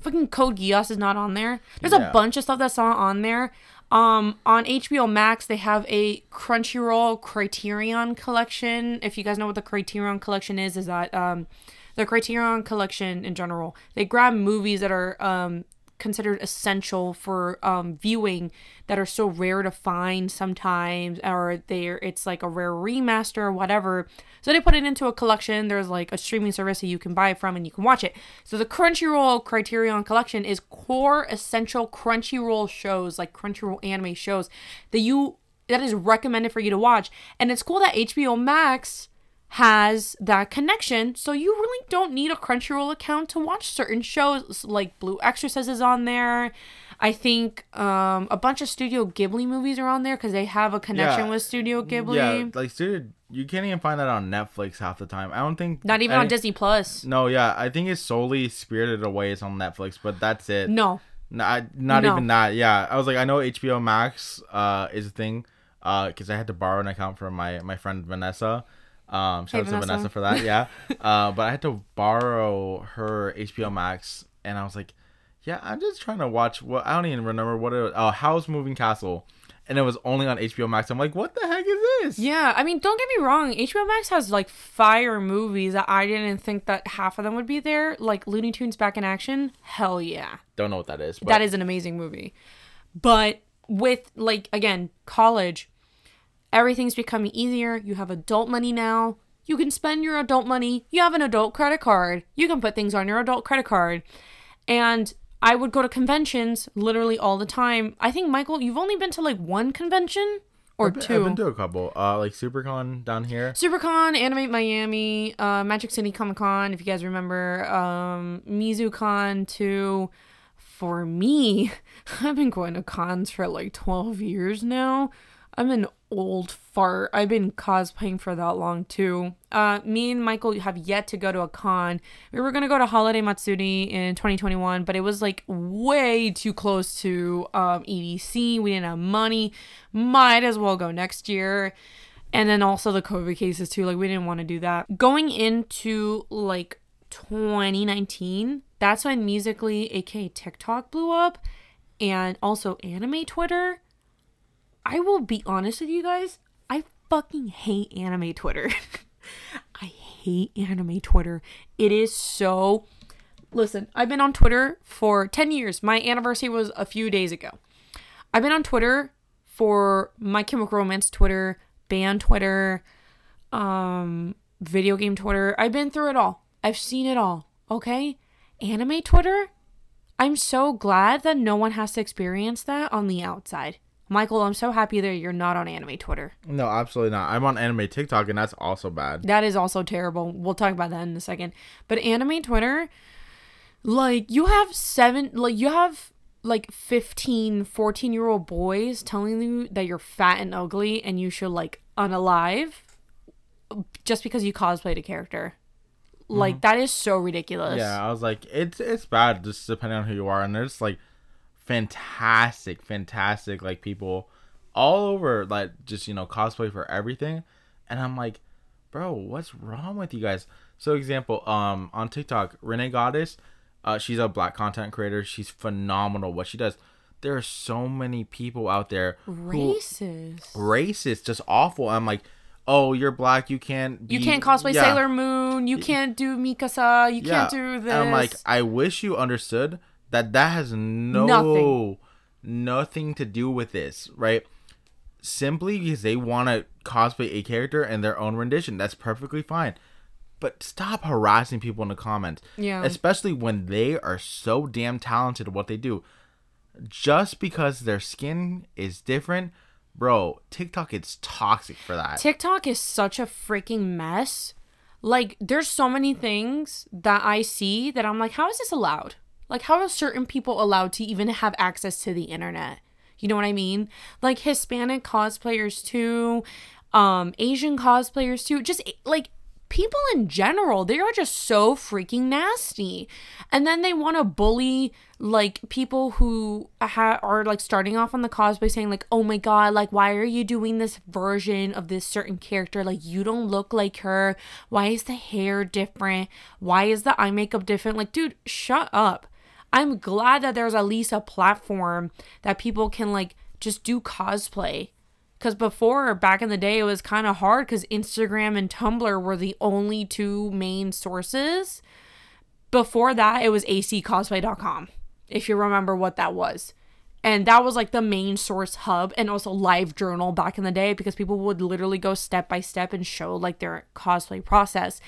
Fucking Code Geass is not on there. There's Yeah. a bunch of stuff that's not on there. Um, on HBO Max, they have a Crunchyroll Criterion collection. If you guys know what the Criterion collection is, is that um, the Criterion collection in general, they grab movies that are um, considered essential for um, viewing that are so rare to find sometimes, or they're it's like a rare remaster or whatever. So they put it into a collection. There's like a streaming service that you can buy from and you can watch it. So the Crunchyroll Criterion collection is core essential Crunchyroll shows, like Crunchyroll anime shows that you that is recommended for you to watch. And it's cool that HBO Max has that connection, so you really don't need a Crunchyroll account to watch certain shows. Like Blue Exorcist is on there. I think um, a bunch of Studio Ghibli movies are on there because they have a connection Yeah. with Studio Ghibli. yeah, like dude, you can't even find that on Netflix half the time. I don't think Not even any- on Disney Plus. No, yeah, I think it's solely Spirited Away is on Netflix, but that's it. No. Not not No. even that. Yeah, I was like, I know HBO Max uh is a thing, uh, because I had to borrow an account from my my friend Vanessa. Um, shout Hey, out to Vanessa. For that. Yeah. uh, but I had to borrow her HBO Max, and I was like, yeah, I'm just trying to watch. What I don't even remember what it was. Oh, House Moving Castle, and it was only on HBO Max. I'm like, what the heck is this? Yeah, I mean, don't get me wrong. HBO Max has like fire movies that I didn't think that half of them would be there. Like Looney Tunes Back in Action. Hell yeah. Don't know what that is. But that is an amazing movie. But with like again college everything's becoming easier. You have adult money now. You can spend your adult money. You have an adult credit card. You can put things on your adult credit card. And i would go to conventions literally all the time. I think michael you've only been to like one convention? Or I've been, two? I've been to a couple. Uh, like SuperCon down here. SuperCon, Animate Miami, uh, Magic City Comic Con, if you guys remember, um, MizuCon too. For me, I've been going to cons for like 12 years now. I'm an old fart. I've been cosplaying for that long too. Uh, me and Michael have yet to go to a con. We were gonna go to Holiday Matsuri in 2021, but it was like way too close to um, EDC. We didn't have money. Might as well go next year. And then also the COVID cases too. Like we didn't want to do that. Going into like 2019, that's when Musically, aka TikTok, blew up, and also anime Twitter. I will be honest with you guys. I fucking hate anime Twitter. I hate anime Twitter. It is so. Listen, I've been on Twitter for 10 years. My anniversary was a few days ago. I've been on Twitter for My Chemical Romance Twitter, band Twitter, um, video game Twitter. I've been through it all. I've seen it all. Okay? Anime Twitter? I'm so glad that no one has to experience that on the outside. Michael, I'm so happy that you're not on anime Twitter. No, absolutely not. I'm on anime TikTok, and that's also bad. That is also terrible. We'll talk about that in a second. But anime Twitter, like, you have seven, like, you have like 15, 14 year old boys telling you that you're fat and ugly and you should, like, unalive just because you cosplayed a character. Like, mm-hmm. that is so ridiculous. Yeah, I was like, it's it's bad just depending on who you are, and there's like fantastic, fantastic like people all over like just you know cosplay for everything, and I'm like, bro, what's wrong with you guys? So example, um, on TikTok, Renee Goddess, uh, she's a black content creator. She's phenomenal what she does. There are so many people out there who Racist. racist, just awful. I'm like, oh, you're black, you can't. Be, You can't cosplay Yeah. Sailor Moon. You can't do Mikasa. You Yeah. can't do this. And I'm like, I wish you understood that that has no Nothing. nothing, to do with this, right? Simply because they want to cosplay a character in their own rendition. That's perfectly fine. But stop harassing people in the comments. Yeah. Especially when they are so damn talented at what they do. Just because their skin is different, bro, TikTok is toxic for that. TikTok is such a freaking mess. Like, there's so many things that I see that I'm like, how is this allowed? Like, how are certain people allowed to even have access to the internet? You know what I mean? Like Hispanic cosplayers too, um, Asian cosplayers too. Just like people in general, they are just so freaking nasty. And then they want to bully like people who ha- are like starting off on the cosplay saying like, "Oh my god, like why are you doing this version of this certain character? Like you don't look like her. Why is the hair different? Why is the eye makeup different?" Like, dude, shut up. I'm glad that there's at least a platform that people can like just do cosplay. Because before, back in the day, it was kind of hard because Instagram and Tumblr were the only two main sources. Before that, it was acosplay.com, if you remember what that was. And that was like the main source hub and also live journal back in the day because people would literally go step by step and show like their cosplay process.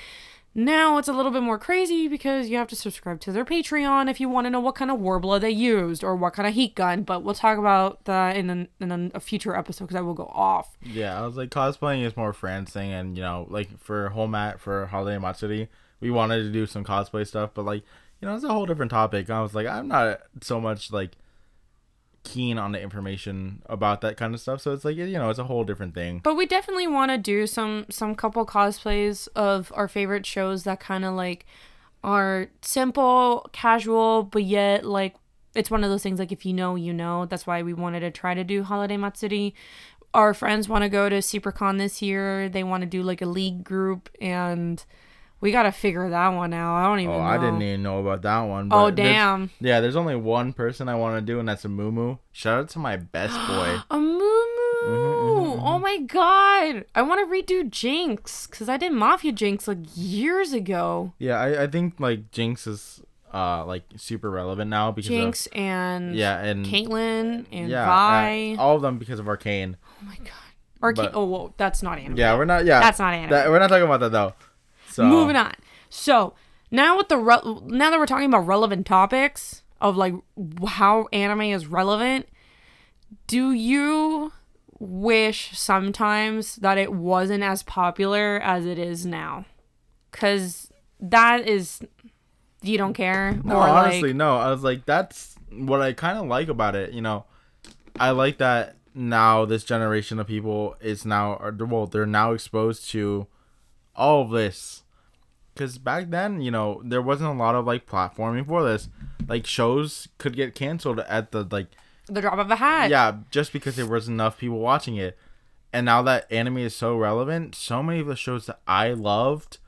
Now it's a little bit more crazy because you have to subscribe to their Patreon if you want to know what kind of Worbla they used or what kind of heat gun. But we'll talk about that in, in a future episode because I will go off. Yeah, I was like cosplaying is more friends thing, and you know, like for whole mat for Holiday Matsuri, we wanted to do some cosplay stuff, but like you know, it's a whole different topic. I was like, I'm not so much like keen on the information about that kind of stuff, so it's like you know, it's a whole different thing. But we definitely want to do some some couple cosplays of our favorite shows that kind of like are simple, casual, but yet like it's one of those things like if you know, you know. That's why we wanted to try to do Holiday Matsuri. Our friends want to go to SuperCon this year. They want to do like a league group and we got to figure that one out. I don't even Oh, know. I didn't even know about that one. Oh, but there's- damn. Yeah, there's only one person I want to do, and that's Amumu. Shout out to my best boy. Amumu Mm-hmm, Oh my god. I want to redo Jinx cuz I did Mafia Jinx like years ago. Yeah, I, I think like Jinx is uh like super relevant now because Jinx of and yeah and Caitlyn and yeah Vi. uh, all of them because of Arcane. oh my god. Arcane. but- oh, whoa, that's not anime. Yeah, we're not. Yeah, That's not anime. that- we're not talking about that though. So Moving on. So now with the re- now that we're talking about relevant topics of like how anime is relevant, do you wish sometimes that it wasn't as popular as it is now? Cause that is you don't care No, honestly, like no. I was like, that's what I kind of like about it. You know, I like that now this generation of people is now, well, they're now exposed to all of this. Because back then, you know, there wasn't a lot of like platforming for this. Like shows could get canceled at the like, the drop of a hat. yeah, just because there wasn't enough people watching it. And now that anime is so relevant, so many of the shows that I loved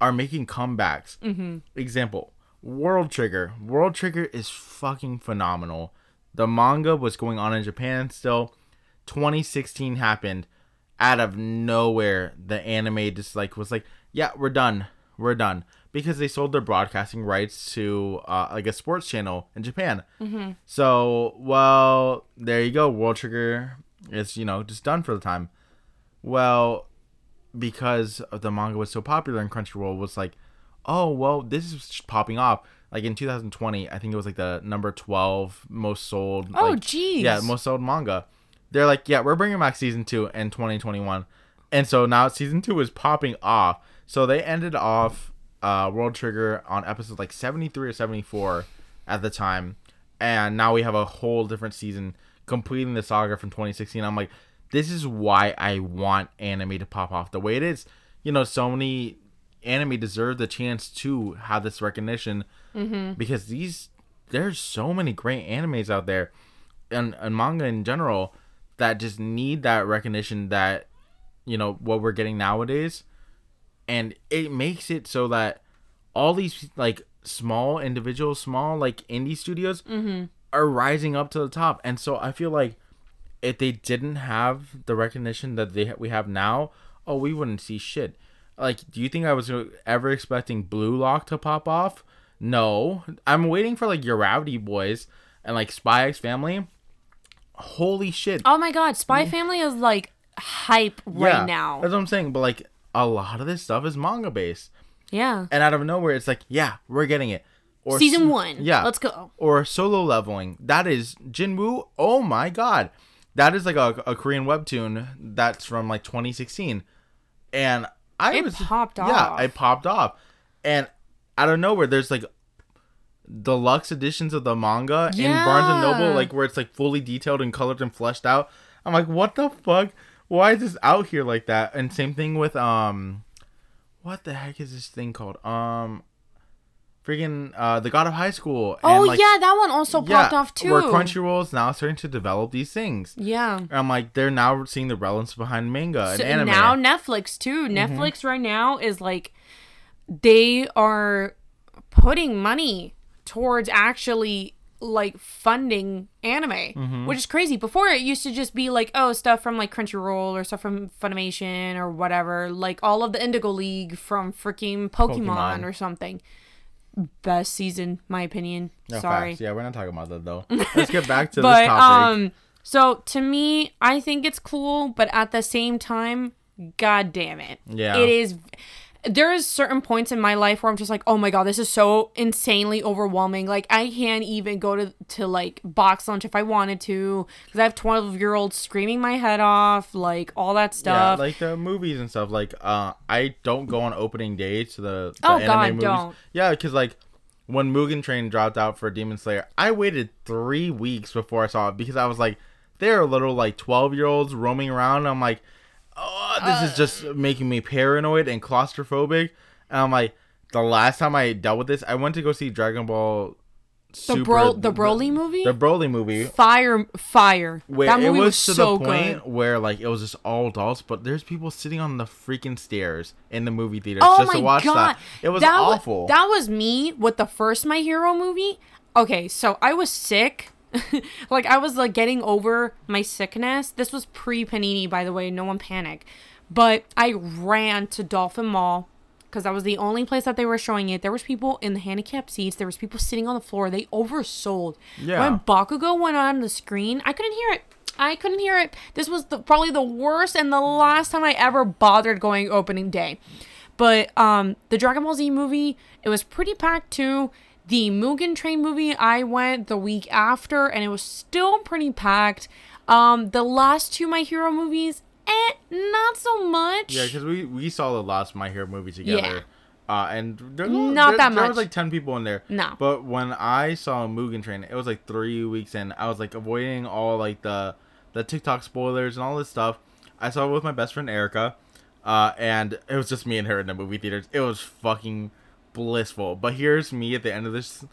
are making comebacks. Mm-hmm. Example: World Trigger. World Trigger is fucking phenomenal. The manga was going on in Japan still. 2016 happened. Out of nowhere, the anime just like was like, yeah, we're done, we're done, because they sold their broadcasting rights to uh, like a sports channel in Japan. Mm-hmm. So, well, there you go. World Trigger is you know just done for the time. Well, because the manga was so popular and Crunchyroll was like, oh well, this is popping off. Like in 2020, I think it was like the number 12 most sold. Oh, like, jeez. Yeah, most sold manga. They're like, yeah, we're bringing back season two in 2021, and so now season two is popping off. So they ended off uh, World Trigger on episode like 73 or 74 at the time, and now we have a whole different season completing the saga from 2016. I'm like, this is why I want anime to pop off the way it is. You know, so many anime deserve the chance to have this recognition because these there's so many great animes out there and, and manga in general that just need that recognition that you know what we're getting nowadays and it makes it so that all these like small individual small like indie studios mm-hmm. are rising up to the top. And so i feel like if they didn't have the recognition that they we have now oh we wouldn't see shit. Like do you think i was ever expecting blue lock to pop off? No. I'm waiting for like your rowdy boys and like spy x family. Holy shit. Oh my god, Spy mm. Family is like hype right Yeah, now. That's what I'm saying. But like a lot of this stuff is manga based, Yeah. and out of nowhere, it's like, yeah, we're getting it. Or Season one. Yeah. Let's go. Or solo leveling. That is Jinwoo. Oh my god, that is like a, a Korean webtoon that's from like 2016, and I It was popped Yeah, off. Yeah, it popped off, and out of nowhere, there's like deluxe editions of the manga in Barnes and Noble, like where it's like fully detailed and colored and fleshed out. I'm like, what the fuck? Why is this out here like that? And same thing with um, what the heck is this thing called? Um, freaking uh, the God of High School. Oh like, yeah, that one also popped off too. Where Crunchyroll is now starting to develop these things. yeah. And I'm like, they're now seeing the relevance behind manga and anime. now Netflix too. Mm-hmm. Netflix right now is like they are putting money towards actually like funding anime, Mm-hmm. which is crazy. Before it used to just be like oh stuff from like Crunchyroll or stuff from Funimation or whatever, like all of the Indigo League from freaking Pokemon, Pokemon. or something. Best season, my opinion. No, Sorry. facts. Yeah, we're not talking about that though. Let's get back to but this topic. um so to me i think it's cool but at the same time god damn it Yeah. it is there is certain points in my life where i'm just like oh my god this is so insanely overwhelming like i can't even go to to like box lunch if i wanted to because i have 12 year olds screaming my head off like all that stuff. yeah, like the movies and stuff. Like, uh, I don't go on opening day to the, the Oh, anime God, movies. don't. Yeah, because like when Mugen Train dropped out for Demon Slayer, I waited three weeks before I saw it because I was like, there are little like twelve year olds roaming around. And I'm like, oh, this is just Uh. making me paranoid and claustrophobic. And I'm like, the last time I dealt with this, I went to go see Dragon Ball. the bro the broly movie The Broly movie. fire fire Where that movie it was, was, to so the point good where like it was just all adults, but there's people sitting on the freaking stairs in the movie theater Oh just to watch god, that. It was that awful. that was me with the first My Hero movie. Okay, so I was sick. like I was like getting over my sickness. This was pre Panini, by the way. No one panic. But I ran to Dolphin Mall because that was the only place that they were showing it. There was people in the handicapped seats. There was people sitting on the floor. They oversold. Yeah. When Bakugo went on the screen, I couldn't hear it. I couldn't hear it. This was the, probably the worst and the last time I ever bothered going opening day. But um, the Dragon Ball Z movie, it was pretty packed too. The Mugen Train movie, I went the week after, and it was still pretty packed. Um, the last two My Hero movies, eh, not so much. Yeah, because we we saw the last My Hero movie together. Uh, and there, Not there, that There much. was like ten people in there. No. But when I saw Mugen Train, it was like three weeks in. I was like avoiding all like the the TikTok spoilers and all this stuff. I saw it with my best friend Erica, uh, and it was just me and her in the movie theaters. It was fucking blissful. But here's me at the end of this.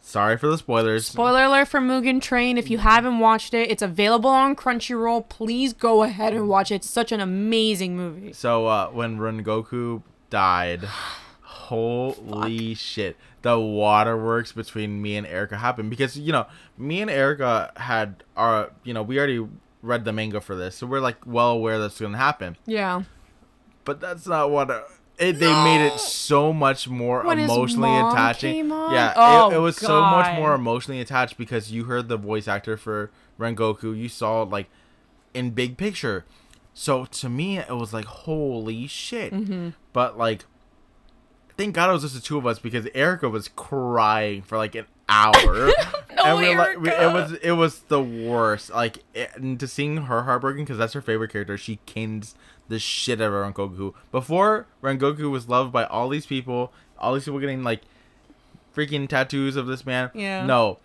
Sorry for the spoilers. Spoiler alert for Mugen Train. If you haven't watched it, it's available on Crunchyroll. Please go ahead and watch it. It's such an amazing movie. So uh, when Rengoku died, holy shit, the waterworks between me and Erica happened because you know me and Erica had our you know we already read the manga for this, so we're like well aware that's gonna happen. Yeah. But that's not what. It, they made it so much more When his emotionally mom attaching. came on? Yeah, Oh, it, it was so much more emotionally attached because you heard the voice actor for Rengoku. You saw like in big picture. So to me, it was like holy shit. Mm-hmm. But like, thank God it was just the two of us because Erica was crying for like an hour. No, we were like, we- it was it was the worst. Like it, and to seeing her heartbroken because that's her favorite character. She kins the shit out of Rengoku. Before Rengoku was loved by all these people, all these people getting like freaking tattoos of this man. Yeah. No.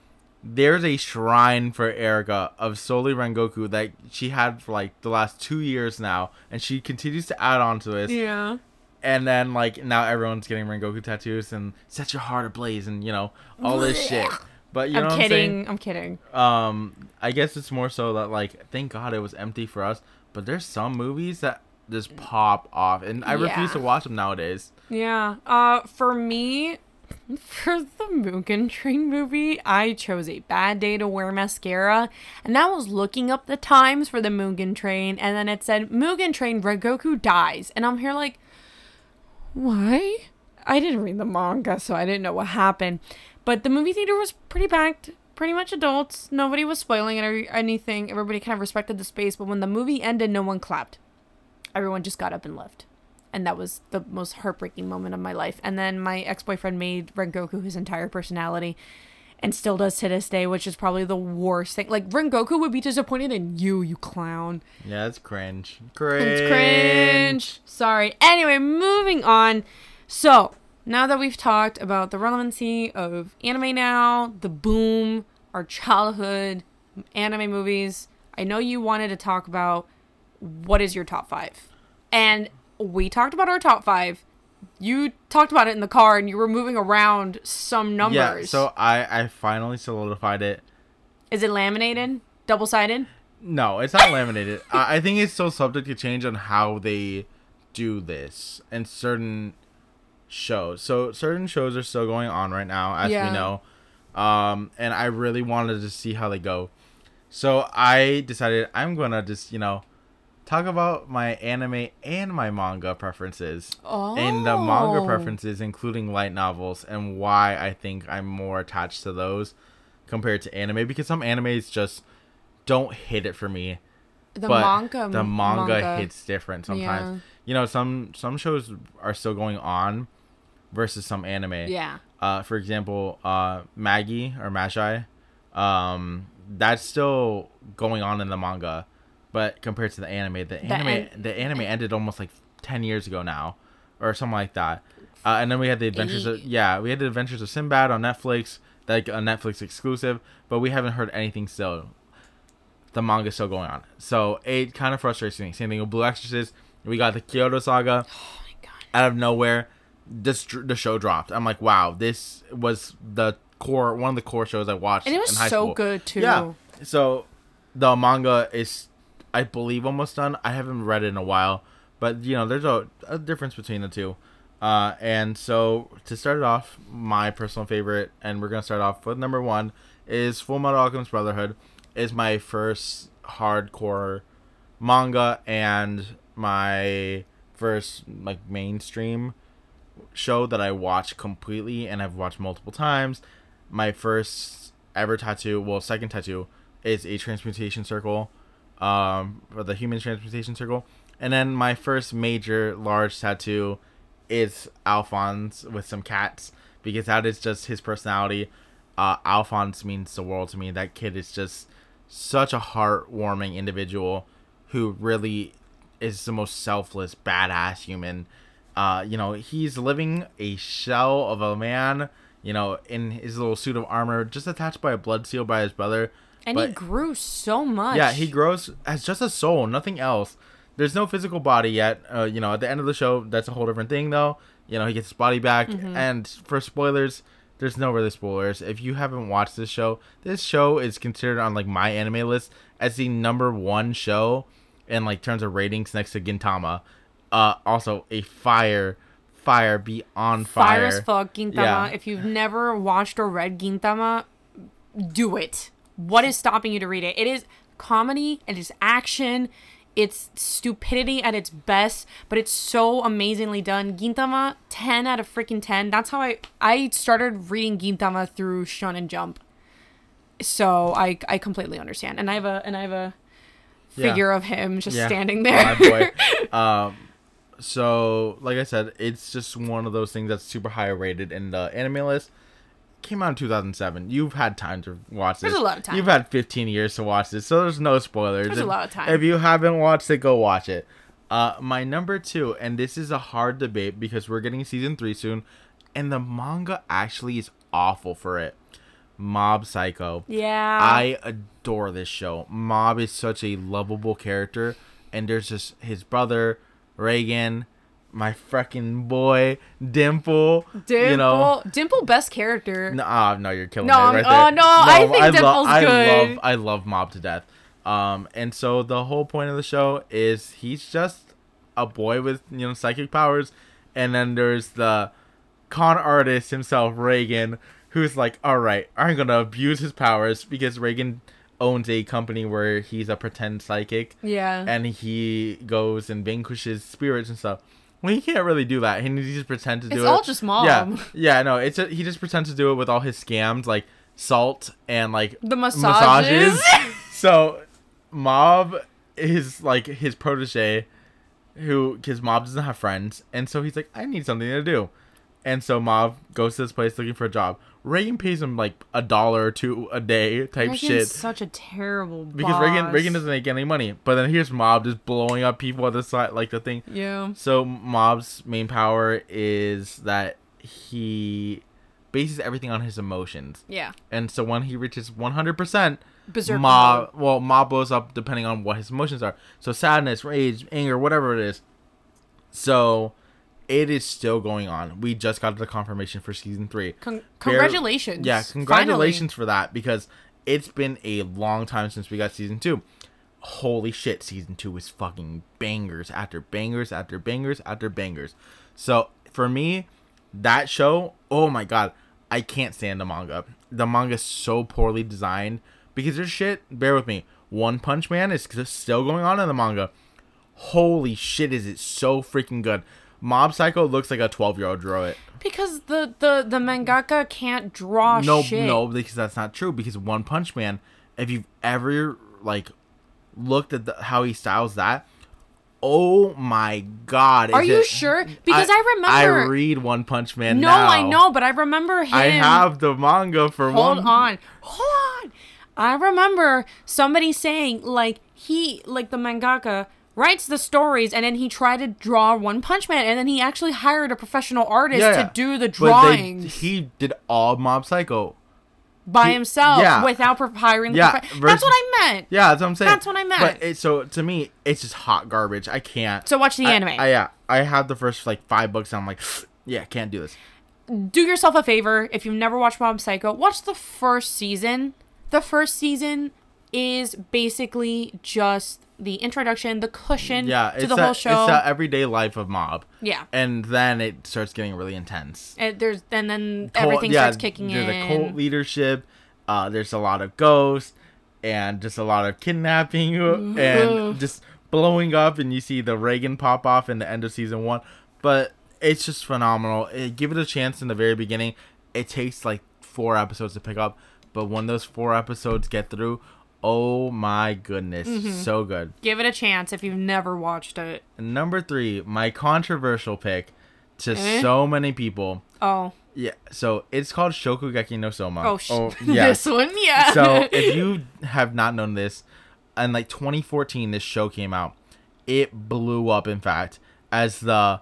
There's a shrine for Erica of solely Rengoku that she had for like the last two years now, and she continues to add on to this Yeah. and then like now everyone's getting Rengoku tattoos and set your heart ablaze and you know all this shit. But you know I'm what kidding. I'm kidding. I'm saying? Um, I guess it's more so that like thank God it was empty for us. But there's some movies that just pop off, and I refuse to watch them nowadays. Yeah. Uh, for me, for the Mugen Train movie, I chose a bad day to wear mascara, and that was looking up the times for the Mugen Train, and then it said Mugen Train Rengoku dies, and I'm here like, why? I didn't read the manga, so I didn't know what happened. But the movie theater was pretty packed, pretty much adults. Nobody was spoiling it or anything. Everybody kind of respected the space. But when the movie ended, no one clapped. Everyone just got up and left. And that was the most heartbreaking moment of my life. And then my ex boyfriend made Rengoku his entire personality and still does to this day, which is probably the worst thing. Like, Rengoku would be disappointed in you, you clown. Yeah, it's cringe. Cringe. It's cringe. Sorry. Anyway, moving on. So, now that we've talked about the relevancy of anime now, the boom, our childhood anime movies, I know you wanted to talk about what is your top five. And we talked about our top five. You talked about it in the car and you were moving around some numbers. Yeah, so I I finally solidified it. is it laminated? Double sided? No, it's not laminated. I, I think it's still subject to change on how they do this and certain shows. So certain shows are still going on right now, as Yeah. we know. Um, and I really wanted to see how they go. So I decided I'm gonna just you know talk about my anime and my manga preferences. Oh. And the manga preferences, including light novels, and why I think I'm more attached to those compared to anime. Because some animes just don't hit it for me The but manga. the manga, manga. hits different sometimes. You know, some some shows are still going on versus some anime. Yeah. Uh, for example, uh, Maggie or Magi, um, that's still going on in the manga, but compared to the anime, the, anime an- the anime ended almost like ten years ago now, or something like that. Uh, and then we had the adventures of yeah, we had the adventures of Sinbad on Netflix, like a Netflix exclusive, but we haven't heard anything still the manga's still going on. So it kind of frustrates me. Same thing with Blue Exorcist. We got the Kyoto Saga Oh my god. out of nowhere. This the show dropped. I'm like, wow, this was the core one of the core shows I watched. And it was so school. good too. Yeah. So the manga is, I believe, almost done. I haven't read it in a while, but you know, there's a, a difference between the two. Uh, and so to start it off, my personal favorite, and we're gonna start off with number one is Full Metal Alchemist Brotherhood. Is my first hardcore manga and my first like mainstream show that I watched completely and I've watched multiple times. My first ever tattoo, well, second tattoo, is a transmutation circle, um, for the human transmutation circle, and then my first major large tattoo is Alphonse with some cats because that is just his personality. Uh, Alphonse means the world to me. That kid is just such a heartwarming individual who really is the most selfless, badass human. Uh, you know, he's living a shell of a man, you know, in his little suit of armor, just attached by a blood seal by his brother. And he grew so much. yeah, he grows as just a soul, nothing else. There's no physical body yet. Uh, you know, at the end of the show, that's a whole different thing, though. You know, he gets his body back. Mm-hmm. And for spoilers, there's no really spoilers. If you haven't watched this show, this show is considered on like my anime list as the number one show in like terms of ratings next to Gintama. Uh, also a fire, fire beyond Fire fire. as fuck, Gintama. Yeah. If you've never watched or read Gintama, do it. What is stopping you to read it? It is comedy, it is action, it's stupidity at its best, but it's so amazingly done. Gintama, 10 out of freaking 10. That's how I I started reading Gintama through Shonen Jump. So I I completely understand. And I have a and I have a Yeah. figure of him just Yeah. standing there. My boy. um, so like I said, it's just one of those things that's super high rated in the anime list. Came out in 2007. You've had time to watch this. There's a lot of time. You've had 15 years to watch this, so there's no spoilers. There's a If- lot of time. If you haven't watched it, go watch it. Uh, my number two, and this is a hard debate because we're getting season three soon, and the manga actually is awful for it. Mob Psycho. yeah. I adore this show. Mob is such a lovable character, and there's just his brother, Reigen, my freaking boy, Dimple. Dimple, You know, Dimple best character. no, ah, no, you're killing No, I'm- right oh, there. no, I think lo- Dimple's I good. love, I love Mob to death. Um, and so the whole point of the show is he's just a boy with you know psychic powers, and then there's the con artist himself, Reigen, who's like, all right, I'm gonna abuse his powers because Reigen owns a company where he's a pretend psychic Yeah. and he goes and vanquishes spirits and stuff. Well, he can't really do that. He needs to just pretend to do It's it. all just Mob. Yeah, yeah. No, it's a, he just pretends to do it with all his scams like salt and like The massages. so, Mob is like his protege, who because Mob doesn't have friends, and so he's like, I need something to do, and so Mob goes to this place looking for a job. Reigen pays him like a dollar or two a day type Reigen's shit such a terrible because Reigen boss. Reigen doesn't make any money. But then here's Mob just blowing up people at the side, like the thing. Yeah. So Mob's main power is that he bases everything on his emotions, Yeah. and so when he reaches 100 percent, Berserk Mob well Mob blows up depending on what his emotions are. So sadness, rage, anger, whatever it is. So it is still going on. We just got the confirmation for season three. Con- congratulations. Yeah, congratulations for that because it's been a long time since we got season two. Holy shit, season two is fucking bangers after bangers after bangers after bangers. So for me, that show, oh my god, I can't stand the manga. The manga is so poorly designed because there's shit. Bear with me. One Punch Man is still going on in the manga. Holy shit, is it so freaking good? Mob Psycho looks like a 12 year old drew it. Because the the the mangaka can't draw no, shit. no, because that's not true. Because One Punch Man, if you've ever like looked at the, how he styles that, oh my god! Are you it- sure? Because I, I remember. I read One Punch Man. no, now. I know, but I remember him. I have the manga for one. Hold one. on. Hold on. I remember somebody saying like he like the mangaka writes the stories and then he tried to draw One Punch Man and then he actually hired a professional artist Yeah, yeah. to do the But they- drawings he did all Mob Psycho. by he- himself yeah. without hiring the Yeah, prof- vers- That's what I meant. Yeah, that's what I'm saying. That's what I meant. But it, so to me, it's just hot garbage. I can't. So watch the I- anime. I, yeah, I have the first like five books. And I'm like, yeah, can't do this. do yourself a favor if you've never watched Mob Psycho, watch the first season. The first season is basically just the introduction, the cushion Yeah, to the whole show. It's the everyday life of Mob. yeah. and then it starts getting really intense. And there's and then everything yeah, starts kicking there's in. a cult leadership. Uh, there's a lot of ghosts and just a lot of kidnapping and just blowing up. And you see the Reigen pop off in the end of season one. But it's just phenomenal. It, give it a chance in the very beginning. It takes like four episodes to pick up, but when those four episodes get through, oh my goodness, Mm-hmm. so good. Give it a chance if you've never watched it. Number three, my controversial pick to Eh? so many people. Oh, Yeah, so it's called Shokugeki no Soma. oh, sh- yeah. this one, yeah. so if you have not known this, in like 2014, this show came out. It blew up, in fact, as the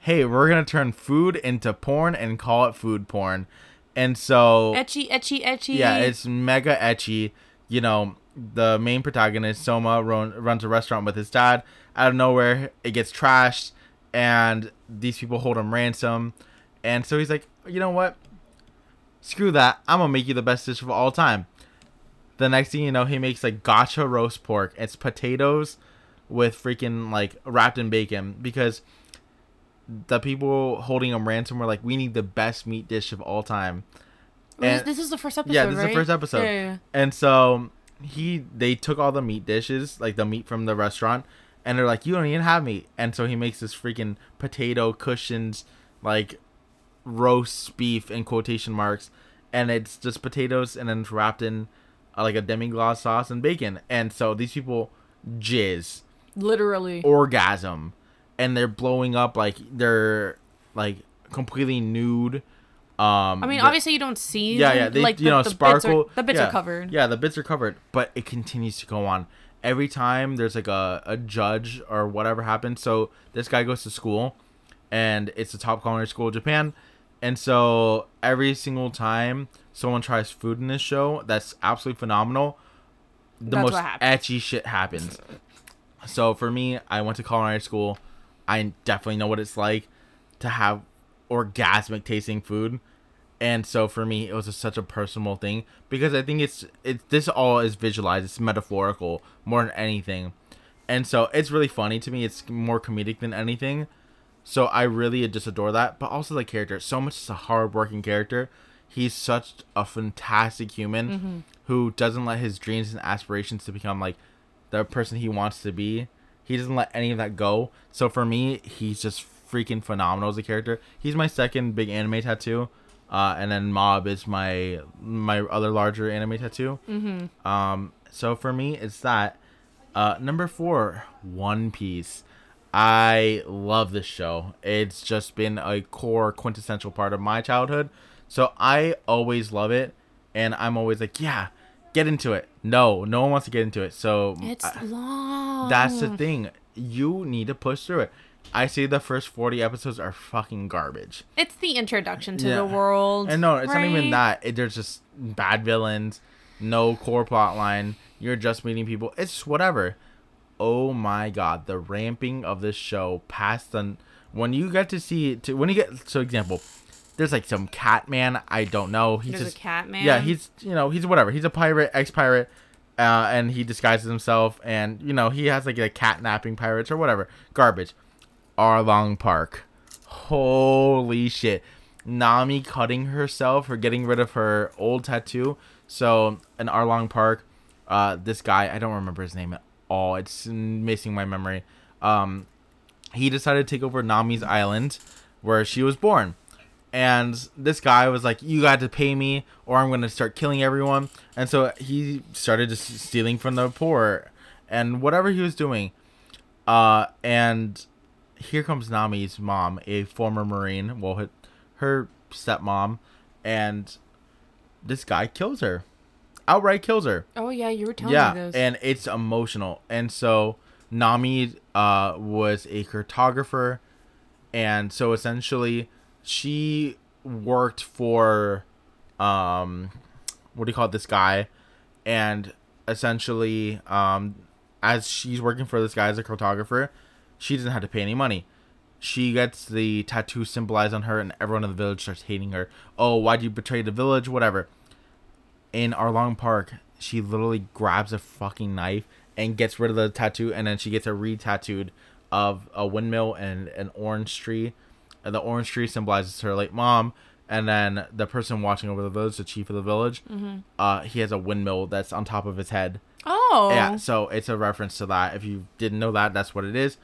hey, we're gonna turn food into porn and call it food porn, and so ecchi, ecchi, ecchi. yeah, it's mega ecchi. You know, the main protagonist Soma run, runs a restaurant with his dad. Out of nowhere, it gets trashed, and these people hold him ransom. And so he's like, you know what? Screw that. I'm gonna make you the best dish of all time. The next thing you know, he makes like gotcha roast pork. It's potatoes with freaking like wrapped in bacon because the people holding him ransom were like, we need the best meat dish of all time. This- and- this is the first episode. yeah, this is the first episode. Yeah, yeah. And so he they took all the meat dishes, like the meat from the restaurant, and they're like, You don't even have meat. And so he makes this freaking potato cushions like roast beef in quotation marks, and it's just potatoes and then it's wrapped in uh, like a demi glace sauce and bacon. And so these people jizz, Literally. orgasm, and they're blowing up like they're like completely nude. Um, I mean, the- obviously you don't see. yeah, yeah. They, like you the, know, the sparkle. Bits are, the bits yeah, are covered. Yeah, the bits are covered, but it continues to go on. Every time there's like a, a judge or whatever happens. So this guy goes to school, and it's a top culinary school in Japan, and so every single time someone tries food in this show, that's absolutely phenomenal. The That's most ecchi shit happens. So for me, I went to culinary school. I definitely know what it's like to have orgasmic tasting food. And so for me, it was a, such a personal thing because I think it's it. This all is visualized. It's metaphorical more than anything, and so it's really funny to me. It's more comedic than anything. So I really just adore that. But also the character. Soma is a hardworking character. He's such a fantastic human mm-hmm. who doesn't let his dreams and aspirations to become like the person he wants to be. He doesn't let any of that go. So for me, he's just freaking phenomenal as a character. He's my second big anime tattoo. Uh, and then Mob is my my other larger anime tattoo. Mm-hmm. Um, so for me, it's that. Uh, number four, One Piece. I love this show. It's just been a core quintessential part of my childhood. So I always love it, and I'm always like, yeah, get into it. No, no one wants to get into it. So It's I- long. that's the thing. You need to push through it. I say the first 40 episodes are fucking garbage. It's the introduction to Yeah. the world. And no, it's not even that. It, there's just bad villains, no core plot line. You're just meeting people. It's just whatever. Oh my god, the ramping of this show past the when you get to see to when you get so example, there's like some cat man I don't know. He's There's just a cat man. yeah, he's you know he's whatever. He's a pirate, ex pirate, uh, and he disguises himself, and you know he has like a cat napping pirates or whatever garbage. Arlong Park, holy shit! Nami cutting herself or getting rid of her old tattoo. So in Arlong Park, uh, this guy I don't remember his name at all. It's missing my memory. Um, he decided to take over Nami's island, where she was born and this guy was like you got to pay me or i'm to start killing everyone and so he started just stealing from the poor and whatever he was doing uh and here comes nami's mom a former marine well her, her stepmom and this guy kills her. Outright kills her. Oh yeah, you were telling yeah me this. and it's emotional. And so nami uh was a cartographer and so essentially she worked for um what do you call it this guy and essentially um as she's working for this guy as a cartographer she doesn't have to pay any money she gets the tattoo symbolized on her and everyone in the village starts hating her oh why'd you betray the village whatever in Arlong Park, she literally grabs a fucking knife and gets rid of the tattoo, and then she gets a re-tattooed of a windmill and an orange tree. And the orange tree symbolizes her late mom, and then the person watching over the village, the chief of the village, uh, he has a windmill that's on top of his head. oh. Yeah, so it's a reference to that. If you didn't know that, that's what it is.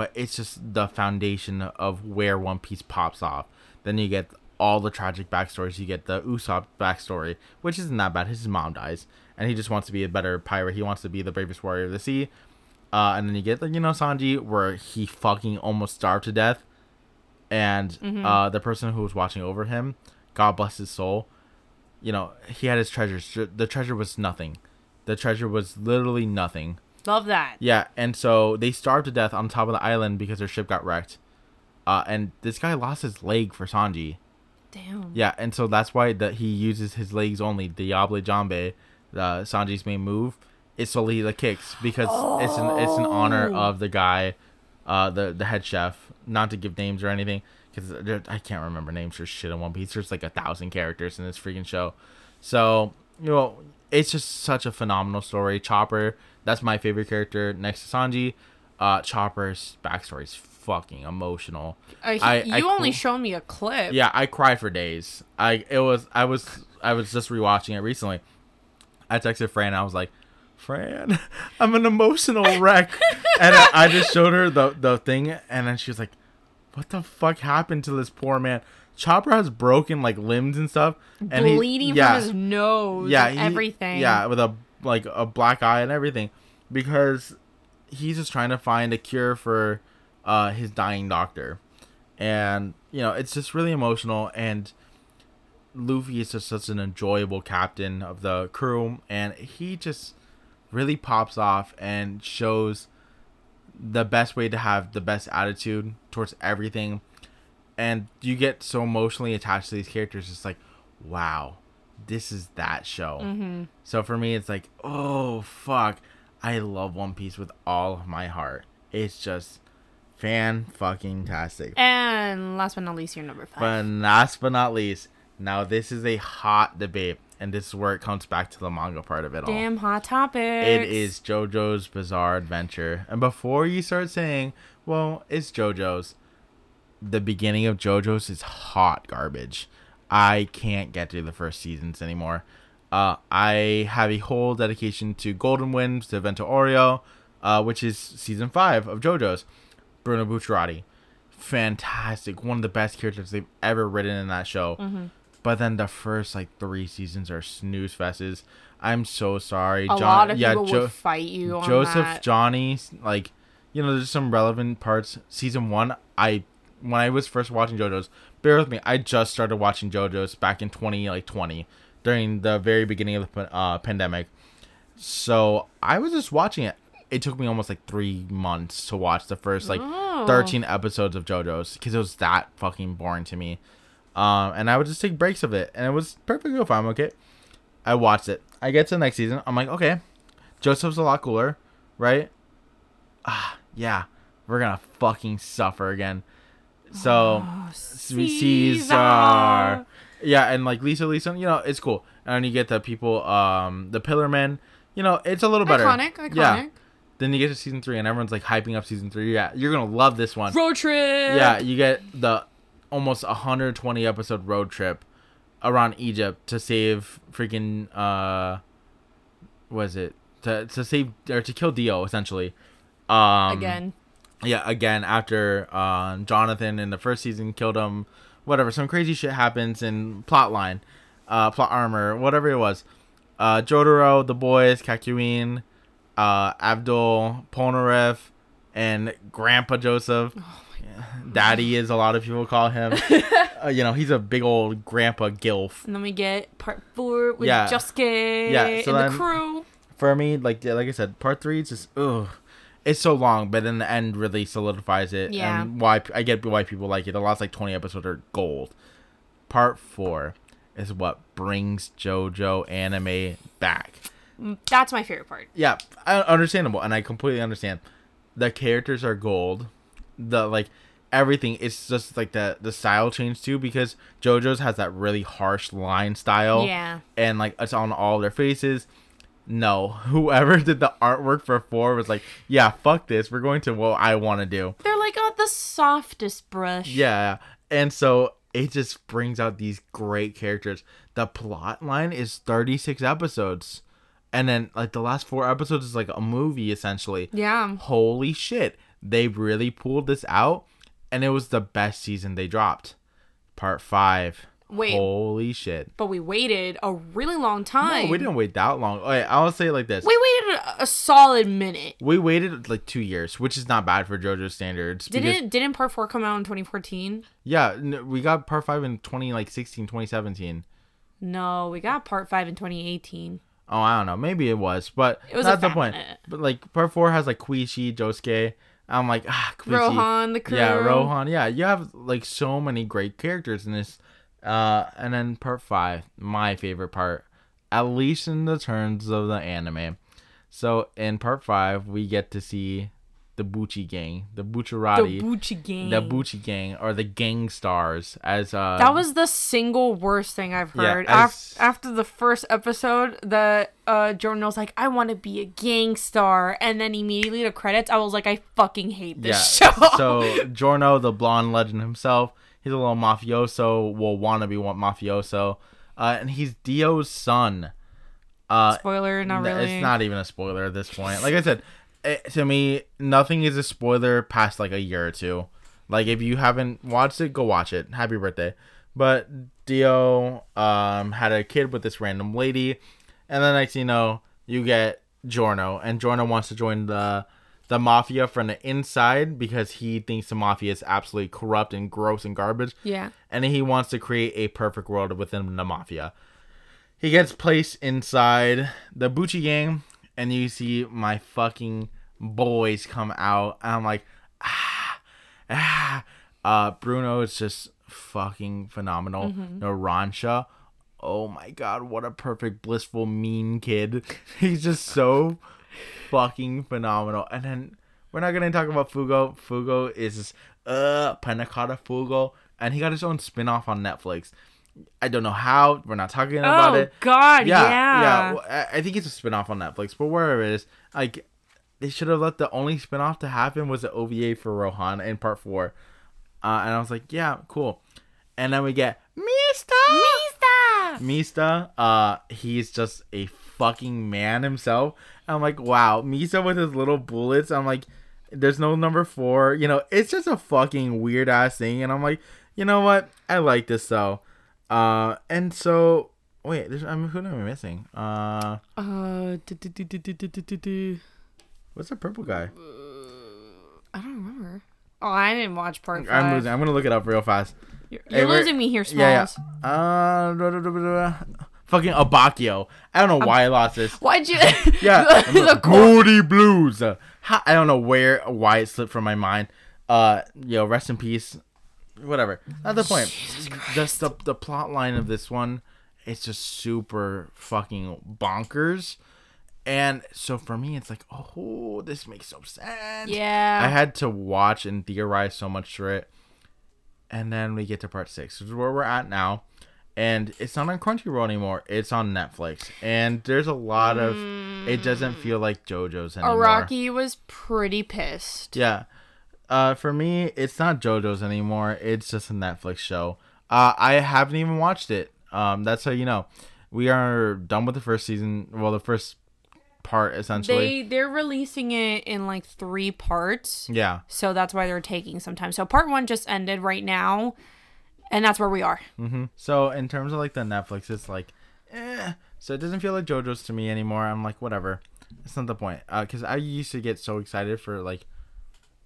But it's just the foundation of where One Piece pops off. Then you get all the tragic backstories. You get the Usopp backstory, which isn't that bad. His mom dies, and he just wants to be a better pirate. He wants to be the bravest warrior of the sea. Uh, and then you get the you know Sanji, where he fucking almost starved to death, and uh, the person who was watching over him, God bless his soul, you know he had his treasures. The treasure was nothing. The treasure was literally nothing. Love that. Yeah, and so they starved to death on top of the island because their ship got wrecked. Uh, and this guy lost his leg for Sanji. Damn. Yeah, and so that's why that he uses his legs only. Diable Jambe, uh, Sanji's main move, is solely the kicks because it's an it's an honor Oh. of the guy, uh, the the head chef. Not to give names or anything, because I can't remember names for shit in One Piece. There's like a thousand characters in this freaking show, so you know it's just such a phenomenal story. Chopper, that's my favorite character next to Sanji. Uh, Chopper's backstory is fucking emotional. Uh, he- I- I you only cl- showed me a clip. Yeah, I cried for days. I it was I was I was just rewatching it recently. I texted Fran. I was like, Fran, I'm an emotional wreck, and I, I just showed her the the thing, and then she was like, What the fuck happened to this poor man? Chopper has broken like limbs and stuff, and he- Bleeding yeah, from his nose. yeah, and he- everything. Yeah, with a like a black eye and everything, because he's just trying to find a cure for uh, his dying doctor, and you know it's just really emotional. And Luffy is just such an enjoyable captain of the crew, and he just really pops off and shows the best way to have the best attitude towards everything and you get so emotionally attached to these characters it's like wow this is that show Mm-hmm. so for me it's like oh fuck i love one piece with all of my heart it's just fan fucking tastic And last but not least, your number five. but last but not least now this is a hot debate and this is where it comes back to the manga part of it all Damn hot topic. it is JoJo's Bizarre Adventure. And before you start saying, well, it's JoJo's, the beginning of JoJo's is hot garbage. I can't get through the first seasons anymore. Uh, I have a whole dedication to Golden Winds, to Vento Aureo, uh, which is season five of JoJo's. Bruno Bucciarati. Fantastic. One of the best characters they've ever written in that show. Mm-hmm. But then the first like three seasons are snooze fests. I'm so sorry. A lot of people Jo- would fight you on Joseph. Johnny, like, you know, there's some relevant parts. Season one, I when I was first watching JoJo's, bear with me. I just started watching JoJo's back in 20 like 20 during the very beginning of the uh, pandemic. So I was just watching it. It took me almost like three months to watch the first like Oh. 13 episodes of JoJo's because it was that fucking boring to me. Um, and I would just take breaks of it, and it was perfectly fine. Okay, I watched it. I get to the next season. I'm like, okay, Joseph's a lot cooler, right? Ah, yeah, we're gonna fucking suffer again. So, Oh, Sweet Caesar. Yeah, and like Lisa Lisa, you know, it's cool. And then you get the people, um, the Pillar Men. You know, it's a little better. Iconic, iconic. Yeah. Then you get to season three, and everyone's like hyping up season three. Yeah, you're gonna love this one. Road trip. Yeah, you get the almost 120 episode road trip around Egypt to save freaking uh was it to to save or to kill Dio essentially. Um Again. Yeah, again after um Jonathan in the first season killed him, whatever, some crazy shit happens in plot line, uh plot armor, whatever it was. Uh Jotaro, the boys, Kakyoin, uh Abdul, Polnareff, and Grandpa Joseph. Daddy is a lot of people call him. uh, you know, he's a big old grandpa gilf. And then we get part four with Yeah. Josuke Yeah, so and the crew. For me, like yeah, like I said, part three is just ugh. It's so long, but then the end really solidifies it. Yeah. And why I get why people like it. The last like twenty episodes are gold. Part four is what brings JoJo anime back. Mm, That's my favorite part. yeah, understandable, and I completely understand. The characters are gold. The like everything. It's just like the the style change too because JoJo's has that really harsh line style. Yeah. and like it's on all their faces. No, whoever did the artwork for four was like, yeah, fuck this. We're going to what I want to do. They're like oh, the softest brush. Yeah, and so it just brings out these great characters. The plot line is 36 episodes. And then like the last four episodes is like a movie essentially. Yeah. Holy shit. they really pulled this out, and it was the best season they dropped. Part five. Wait. Holy shit. But we waited a really long No, time. we didn't wait that long. Okay, I'll say it like this. We waited a, a solid minute. We waited like two years, which is not bad for JoJo standards. Didn't didn't part four come out in 2014? Yeah, n- we got part five in 20 like 16, 2017. No, we got part five in 2018. Oh, I don't know. Maybe it was, but It was that's the point. minute. But like part four has like Koichi, Josuke. I'm like ah, Koichi. Rohan, the crew. Yeah, Rohan. Yeah, you have like so many great characters in this. Uh, and then part five, my favorite part, at least in the terms of the anime. So in part five, we get to see the Bucci gang, the The Bucciarati, Bucci gang. the Bucci gang, or the gang stars, as uh. That was the single worst thing I've Yeah, heard. as- Af- after the first episode, the uh, was like, "I want to be a gang star," and then immediately the credits, I was like, "I fucking hate this yeah. show." so Giorno, the blonde legend himself, he's a little mafioso, well, wannabe wa- mafioso, uh, and he's Dio's son. Uh, Spoiler, not really. It's not even a spoiler at this point. Like I said, it, to me, nothing is a spoiler past like a year or two. Like if you haven't watched it, go watch it. Happy birthday. But Dio um had a kid with this random lady, and then next thing you know, you get Giorno, and Giorno wants to join the the mafia from the inside because he thinks the mafia is absolutely corrupt and gross and garbage Yeah. and he wants to create a perfect world within the mafia. He gets placed inside the Bucci gang, and you see my fucking boys come out. And I'm like, ah, ah. Uh, Bruno is just fucking phenomenal. Narancia, oh my god, what a perfect, blissful, mean kid. He's just so fucking phenomenal. And then we're not gonna talk about Fugo. Fugo is uh Panna Cotta Fugo, and he got his own spin-off on Netflix. I don't know how. We're not talking about oh it. Oh God, Yeah, yeah. yeah. well, I I think it's a spin-off on Netflix, but wherever it is, like they should have let the only spin-off to happen was the OVA for Rohan in part four. Uh, and I was like, yeah, cool. And then we get Mista. Mista! Mista, uh, he's just a fucking man himself. I'm like, wow, Misa with his little bullets. I'm like, there's no number four. You know, it's just a fucking weird ass thing. And I'm like, you know what? I like this though. Uh, and so wait, there's I'm who am I missing? Uh, uh, what's the purple guy? Uh, I don't remember. Oh, I didn't watch part five. I'm losing. I'm gonna look it up real fast. You're, you're hey, losing me here, Smalls. Yeah, yeah. Uh, fucking Abbacchio. I don't know why I lost this. Why'd you? Yeah, the, cor- Blues. How, I don't know where, why it slipped from my mind. Uh, yo, rest in peace. Whatever. Not the point. Just the the plot line of this one, it's just super fucking bonkers. And so for me, it's like, oh, this makes so sense. yeah. I had to watch and theorize so much through it. And then we get to part six, which is where we're at now. And it's not on Crunchyroll anymore. It's on Netflix. And there's a lot of it doesn't feel like JoJo's anymore. Araki was pretty pissed. Yeah. Uh for me, it's not JoJo's anymore. It's just a Netflix show. Uh I haven't even watched it. Um that's how you know. We are done with the first season, well the first part essentially. They they're releasing it in like three parts, yeah. so that's why they're taking some time. So part one just ended right now, and that's where we are. hmm So in terms of like the Netflix, it's like, eh. So it doesn't feel like JoJo's to me anymore. I'm like, whatever. It's not the point. Uh, cause I used to get so excited for like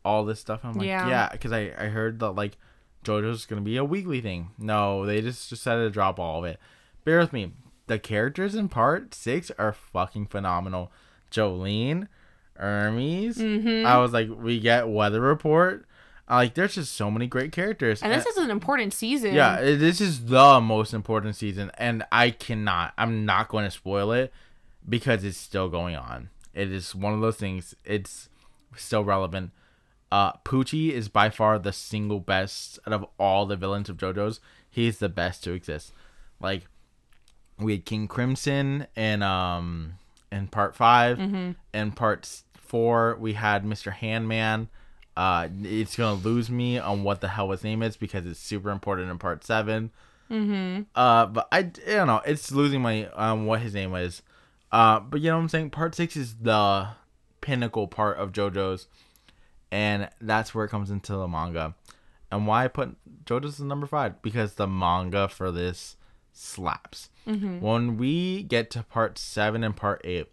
all this stuff. I'm like, Yeah. yeah, cause I I heard that like JoJo's gonna be a weekly thing. No, they just decided to drop all of it. Bear with me. The characters in part six are fucking phenomenal. Jolyne, Hermes. Mm-hmm. I was like, we get weather report. Like, there's just so many great characters. And this is an important season. Yeah, this is the most important season, and I cannot. I'm not going to spoil it because it's still going on. It is one of those things. It's still relevant. Uh, Pucci is by far the single best out of all the villains of JoJo's. He's the best to exist. Like, we had King Crimson in um in part 5 Mm-hmm. In part four, we had Mr. Handman. Uh, it's gonna lose me on what the hell his name is because it's super important in part 7 Mm-hmm. Uh, but I, I don't know. It's losing my um what his name is. Uh, but you know what I'm saying. Part six is the pinnacle part of JoJo's, and that's where it comes into the manga. And why I put JoJo's as number five because the manga for this slaps. When we get to part seven and part eight,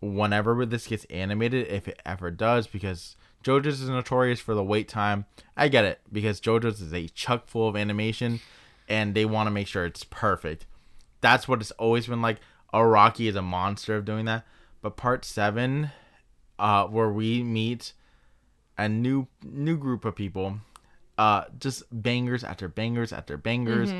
whenever this gets animated, if it ever does, because JoJo's is notorious for the wait time. I get it because JoJo's is a chuck full of animation, and they want to make sure it's perfect. That's what it's always been like. Araki is a monster of doing that. But part seven, uh, where we meet a new new group of people, uh, just bangers after bangers after bangers.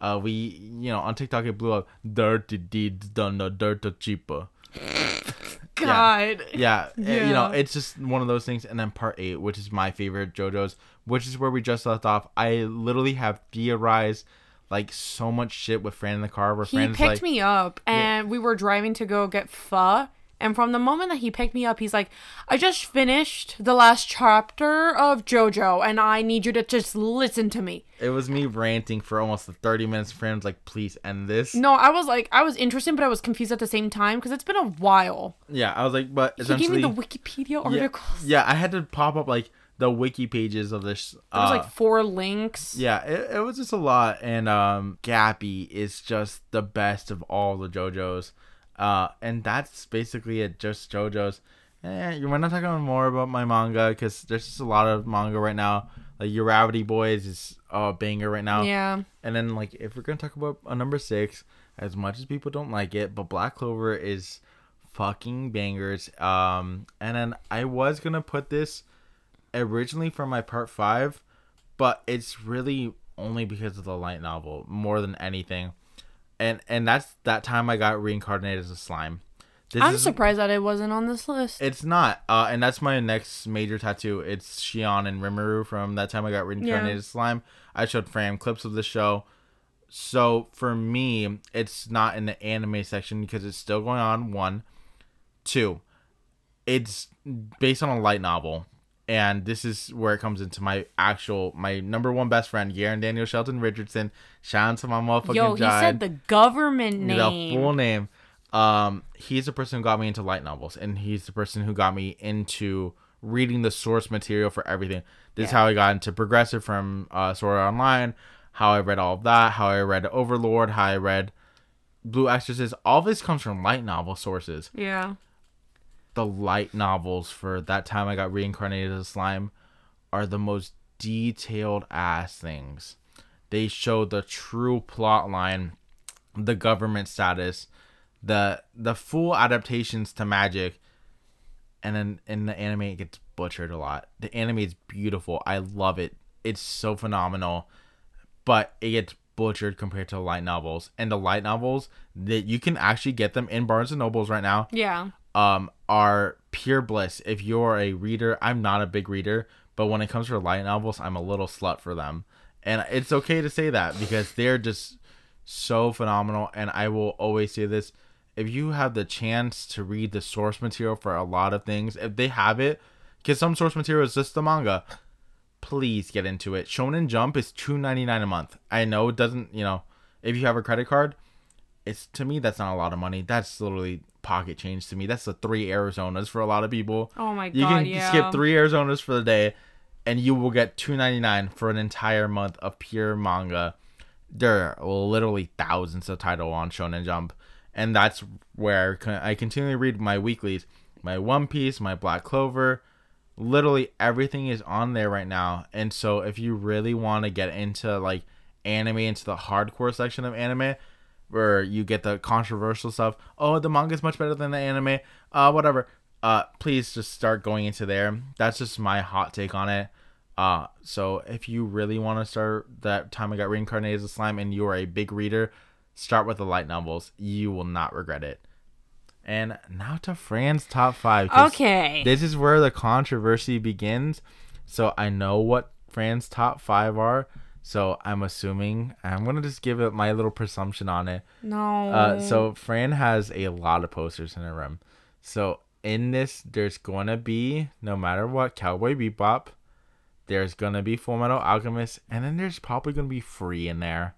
Uh, we you know on TikTok it blew up. Dirty deeds done the dirt cheaper. God. Yeah, uh, you know, it's just one of those things. And then part eight, which is my favorite JoJo's, which is where we just left off. I literally have theorized like so much shit with Fran in the car. Where He Fran's picked like, me up and we were driving to go get pho. And from the moment that he picked me up, he's like, I just finished the last chapter of JoJo and I need you to just listen to me. it was me ranting for almost 30 minutes. Was like, please end this. No, I was like, I was interested, but I was confused at the same time because it's been a while. Yeah, I was like, but He gave me the Wikipedia yeah, articles. yeah, I had to pop up like the wiki pages of this. There was uh, like four links. Yeah, it, it was just a lot, and um, Gappy is just the best of all the JoJos, uh, and that's basically it. Just JoJos. Eh, we're not talking more about my manga because there's just a lot of manga right now. Like Your Gravity Boys is a banger right now, Yeah. and then like if we're gonna talk about a number six, as much as people don't like it, but Black Clover is fucking bangers. Um, and then I was gonna put this originally for my part five, but it's really only because of the light novel more than anything. And and that's that time I got reincarnated as a slime. This I'm is- surprised that it wasn't on this list. It's not, uh, and that's my next major tattoo. It's Shion and Rimuru from that time I got reincarnated Yeah. as slime. I showed Fran clips of the show. So for me, it's not in the anime section because it's still going on. One, two, it's based on a light novel, and this is where it comes into my actual my number one best friend, Garen Daniel Shelton Richardson. Shout out to my motherfucking Yo, he Jide said the government the name. full name. Um, he's the person who got me into light novels, and he's the person who got me into reading the source material for everything. This is how I got into Progressive from uh, Sword Art Online, how I read all of that, how I read Overlord, how I read Blue Exorcist. All this comes from light novel sources. yeah. The light novels for that time I got reincarnated as a slime are the most detailed ass things. They show the true plot line, the government status, the the full adaptations to magic, and then in the anime it gets butchered a lot. The anime is beautiful. I love it. It's so phenomenal, but it gets butchered compared to light novels. And the light novels that you can actually get them in Barnes and Nobles right now Yeah. Um are pure bliss. If you're a reader, I'm not a big reader, but when it comes to light novels, I'm a little slut for them. And it's okay to say that because they're just so phenomenal and I will always say this, if you have the chance to read the source material for a lot of things, if they have it, cuz some source material is just the manga, please get into it. Shonen Jump is $2.99 a month. I know it doesn't, you know, if you have a credit card, it's to me that's not a lot of money. That's literally pocket change to me. That's the three Arizonas for a lot of people. Oh my god! You can yeah. skip three Arizonas for the day, and you will get two ninety nine for an entire month of pure manga. There are literally thousands of title on Shonen Jump, and that's where I continually read my weeklies, my One Piece, my Black Clover. Literally everything is on there right now, and so if you really want to get into like anime, into the hardcore section of anime, where you get the controversial stuff. Oh, the manga is much better than the anime. Uh, whatever. Uh, please just start going into there. That's just my hot take on it. Uh, so if you really want to start that time I got reincarnated as a slime and you are a big reader, start with the light novels. You will not regret it. And now to Fran's top five. Okay. This is where the controversy begins. So I know what Fran's top five are. So I'm assuming I'm gonna just give it my little presumption on it. no. Uh, so Fran has a lot of posters in her room. So in this, there's gonna be no matter what Cowboy Bebop. There's gonna be Full Metal Alchemist, and then there's probably gonna be Free in there.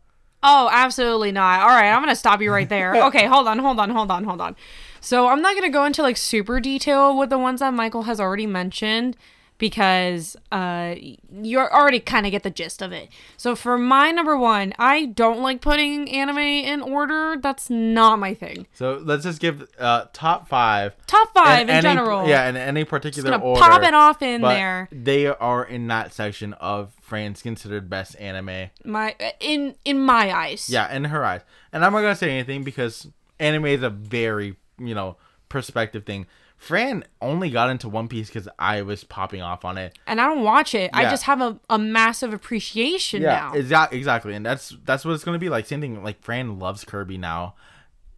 Oh, absolutely not. All right, I'm going to stop you right there. Okay, hold on, hold on, hold on, hold on. So, I'm not going to go into like super detail with the ones that Michael has already mentioned because uh, you already kind of get the gist of it. So for my number one, I don't like putting anime in order. That's not my thing. So let's just give uh, top five. Top five in, any, general. Yeah, in any particular gonna order. pop it off in there. They are in that section of Fran's considered best anime. My in in my eyes. Yeah, in her eyes. And I'm not gonna say anything because anime is a very you know perspective thing. Fran only got into One Piece because I was popping off on it. And I don't watch it. I just have a, a massive appreciation now. exa- exactly, and that's that's what it's gonna be like. Same thing. Like Fran loves Kirby now.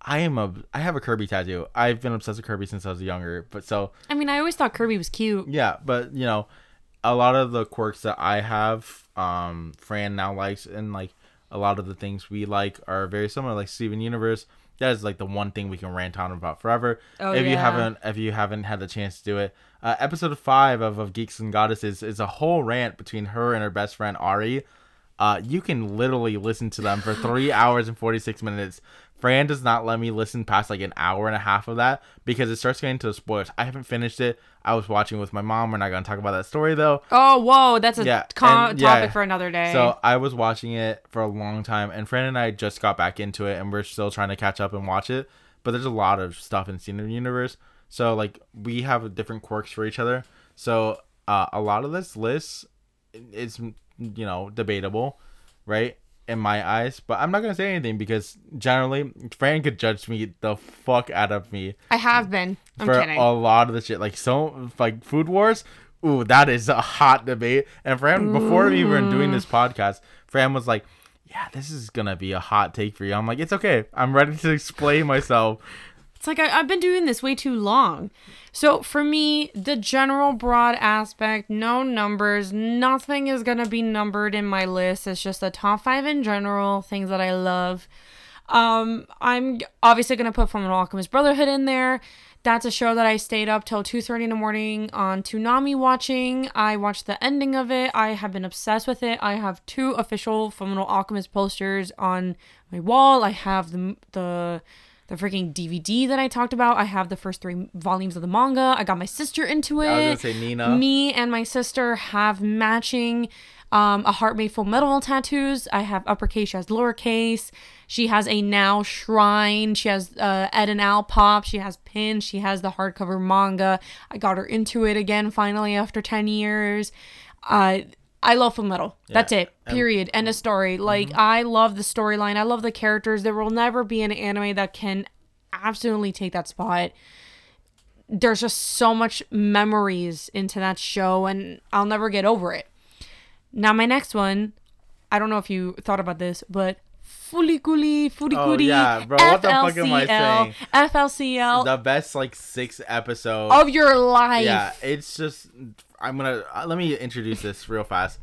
I am a I have a Kirby tattoo. I've been obsessed with Kirby since I was younger. But so I mean, I always thought Kirby was cute. yeah, but you know, a lot of the quirks that I have, um, Fran now likes, and like a lot of the things we like are very similar. Like Steven Universe, that is like the one thing we can rant on about forever. Oh, if you haven't, if you haven't had the chance to do it, uh, episode five of, of Geeks and Goddesses is a whole rant between her and her best friend Ari. Uh, you can literally listen to them for three hours and 46 minutes. Fran does not let me listen past like an hour and a half of that because it starts getting to the spoilers. I haven't finished it. I was watching with my mom. We're not going to talk about that story though. Oh, whoa, that's a Yeah, and- yeah. topic for another day. So I was watching it for a long time, and Fran and I just got back into it, and we're still trying to catch up and watch it. But there's a lot of stuff in Steven Universe, so like we have different quirks for each other. So uh, a lot of this list is you know debatable, right? In my eyes, but I'm not gonna say anything because generally Fran could judge me the fuck out of me I have been. I'm for kidding. a lot of the shit. Like so, like Food Wars. Ooh, that is a hot debate. And Fran, before we were doing this podcast, Fran was like, "Yeah, this is gonna be a hot take for you." I'm like, "It's okay. I'm ready to explain myself." It's like I, I've been doing this way too long. So for me, the general broad aspect, no numbers, nothing is gonna be numbered in my list. It's just the top five in general, things that I love. Um, I'm obviously gonna put Fullmetal Alchemist Brotherhood in there. That's a show that I stayed up till 2:30 in the morning on Toonami watching. I watched the ending of it. I have been obsessed with it. I have two official Fullmetal Alchemist posters on my wall. I have the the the freaking DVD that I talked about. I have the first three volumes of the manga. I got my sister into it. I was gonna say Nina. Me and my sister have matching um, a heart made full metal tattoos. I have uppercase, she has lowercase. She has a now shrine. She has uh, Ed and Al pop. She has pins. She has the hardcover manga. I got her into it again finally after 10 years. Uh, I love Full Metal. That's it. Period. End of story. Mhm. Like I love the storyline. I love the characters. There will never be an anime that can absolutely take that spot. There's just so much memories into that show, and I'll never get over it. Now my next one, I don't know if you thought about this, but Fulikuli, Furikuri, Oh, yeah, bro, what the fuck am I saying? FLCL The best like six episodes. of your life. yeah, it's just. I'm gonna uh, let me introduce this real fast.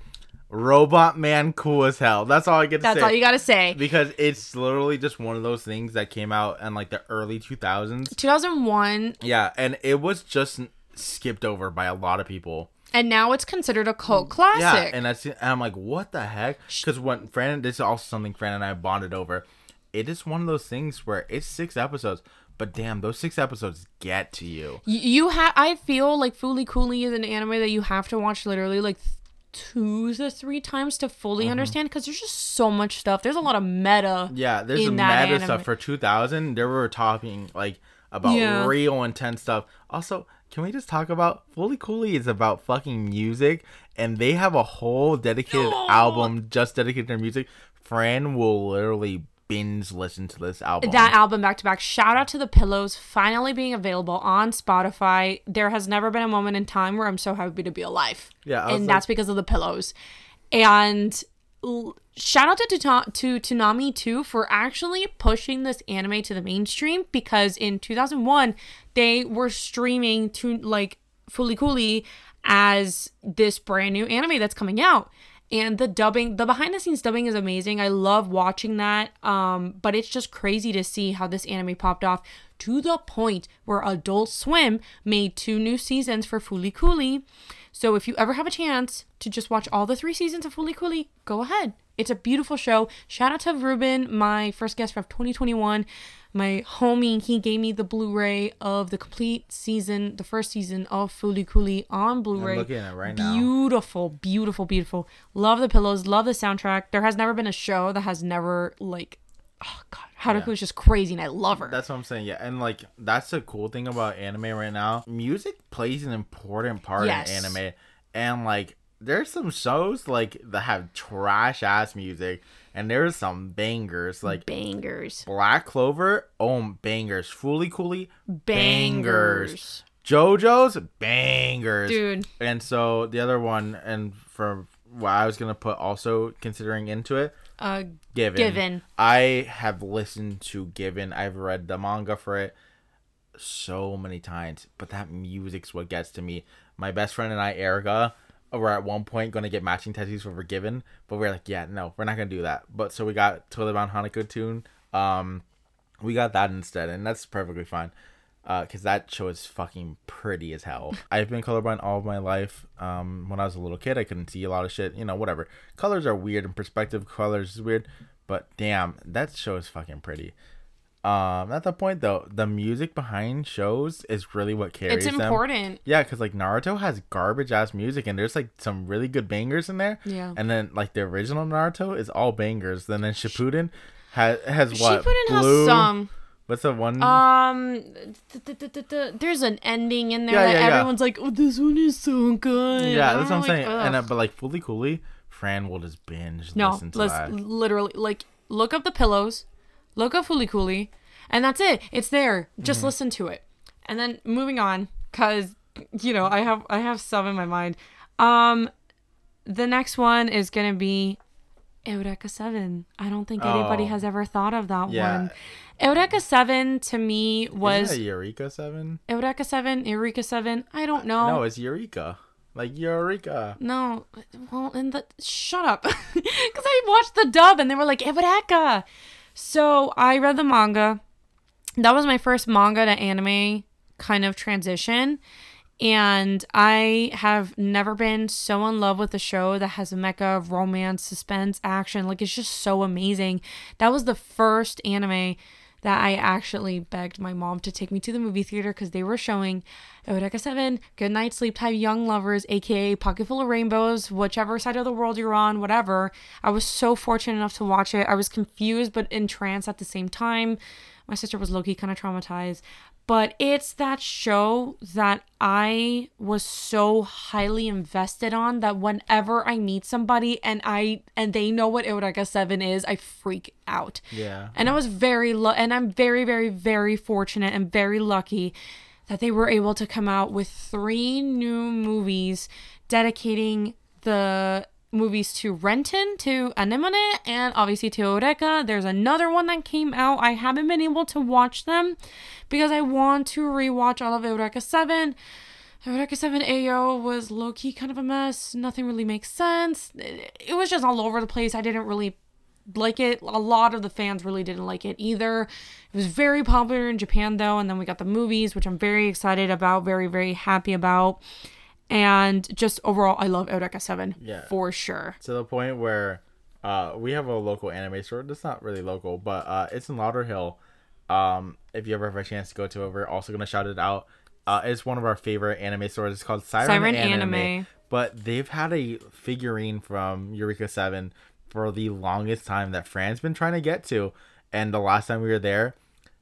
Robot Man, cool as hell. That's all I get to That's say. all you gotta say. because it's literally just one of those things that came out in like the early 2000s 2001, yeah and it was just skipped over by a lot of people and now it's considered a cult mm, classic. yeah and that's and i'm like what the heck? Because when fran this is also something fran and i bonded over. It is one of those things where it's six episodes but damn those six episodes get to you. You have i feel like Fooly Cooly is an anime that you have to watch literally like two to three times to fully mm-hmm. understand because there's just so much stuff. There's a lot of meta yeah there's in some that meta anime. stuff. For 2000 they were talking like about Yeah. real intense stuff. Also can we just talk about Fooly Cooly is about fucking music and they have a whole dedicated No. album just dedicated to their music. Fran will literally binge listen to this album. That album back to back. Shout out to the pillows finally being available on spotify. There has never been a moment in time where i'm so happy to be alive. Yeah, and like- that's because of the pillows. And shout out to, to to Toonami too for actually pushing this anime to the mainstream because in 2001 they were streaming to like Fooly Cooly as this brand new anime that's coming out. And the dubbing the behind the scenes dubbing is amazing. I love watching that um but it's just crazy to see how this anime popped off to the point where adult swim made two new seasons for Fooly Cooly so if you ever have a chance to just watch all the three seasons of Fooly Cooly, go ahead. It's a beautiful show. Shout out to Ruben, my first guest of 2021. My homie, he gave me the Blu-ray of the complete season, the first season of Fooly Cooly on Blu-ray. I'm looking at it right now. Beautiful, beautiful, beautiful. Love the pillows, love the soundtrack. There has never been a show that has never like oh god, Haruko Yeah. is just crazy and I love her. That's what I'm saying. Yeah, and like that's the cool thing about anime right now. Music plays an important part Yes. in anime, and like there's some shows like that have trash ass music, and there's some bangers like bangers. Black Clover. Oh, bangers. Fooly Cooly. Bangers. JoJo's bangers. Dude. And so the other one, and for what I was gonna put also considering into it, Uh Given. Given. I have listened to Given. I've read the manga for it so many times, but that music's what gets to me. My best friend and I, Erica, were at one point going to get matching tattoos for Given, but we are like, yeah, no, we're not gonna do that. But so we got Toilet-Bound Hanako-kun. Um, we got that instead, and that's perfectly fine. Uh, cause that show is fucking pretty as hell. I've been colorblind all of my life. Um, when I was a little kid, I couldn't see a lot of shit. You know, whatever. Colors are weird, and perspective colors is weird. But damn, that show is fucking pretty. Um, at the point though, the music behind shows is really what carries It's them. important. Yeah, because like Naruto has garbage ass music, and there's like some really good bangers in there. Yeah. And then like the original Naruto is all bangers. Then then Shippuden has has what? Shippuden has some. What's the one? Um, th- th- th- th- th- there's an ending in there Yeah, that yeah, yeah. everyone's like, "Oh, this one is so good." yeah, that's what I'm like, saying. And uh, but like Fooly Cooly, Fran will just binge no, listen to let's that. literally like look up the pillows, look up Fooly Cooly, and that's it. It's there. Just Mm-hmm. listen to it, and then moving on, cause you know I have I have some in my mind. Um, the next one is gonna be Eureka Seven. I don't think anybody Oh. has ever thought of that Yeah. one. Eureka Seven to me was Eureka Seven? Eureka 7, Eureka 7. I don't know. No, it's Eureka. Like Eureka. No, well, and the shut up, because I watched the dub and they were like Eureka. So I read the manga. That was my first manga to anime kind of transition, and I have never been so in love with a show that has a mecha romance, suspense, action. Like it's just so amazing. That was the first anime that I actually begged my mom to take me to the movie theater because they were showing Eureka 7, Good Night Sleep Tight Young Lovers, aka Pocket Full of Rainbows, whichever side of the world you're on, whatever. I was so fortunate enough to watch it. I was confused but entranced at the same time. My sister was low key kind of traumatized. But it's that show that I was so highly invested on that whenever I meet somebody and I and they know what Eureka 7 is, I freak out. Yeah. And I was very lu- and I'm very very very fortunate and very lucky that they were able to come out with three new movies dedicating the movies to Renton, to Anemone, and obviously to Eureka. There's another one that came out. I haven't been able to watch them because I want to rewatch all of Eureka 7. Eureka 7 AO was low key kind of a mess. Nothing really makes sense. It it was just all over the place. I didn't really like it. A lot of the fans really didn't like it either. It was very popular in Japan though, and then we got the movies, which I'm very excited about, very, very happy about. And just overall, I love Eureka 7 Yeah. for sure. to the point where uh, we have a local anime store. That's not really local, but uh, it's in Lauderhill. Um, if you ever have a chance to go to it, we're also gonna shout it out. Uh, it's one of our favorite anime stores. It's called Siren, Siren anime, Anime. But they've had a figurine from Eureka Seven for the longest time that Fran's been trying to get to, and the last time we were there,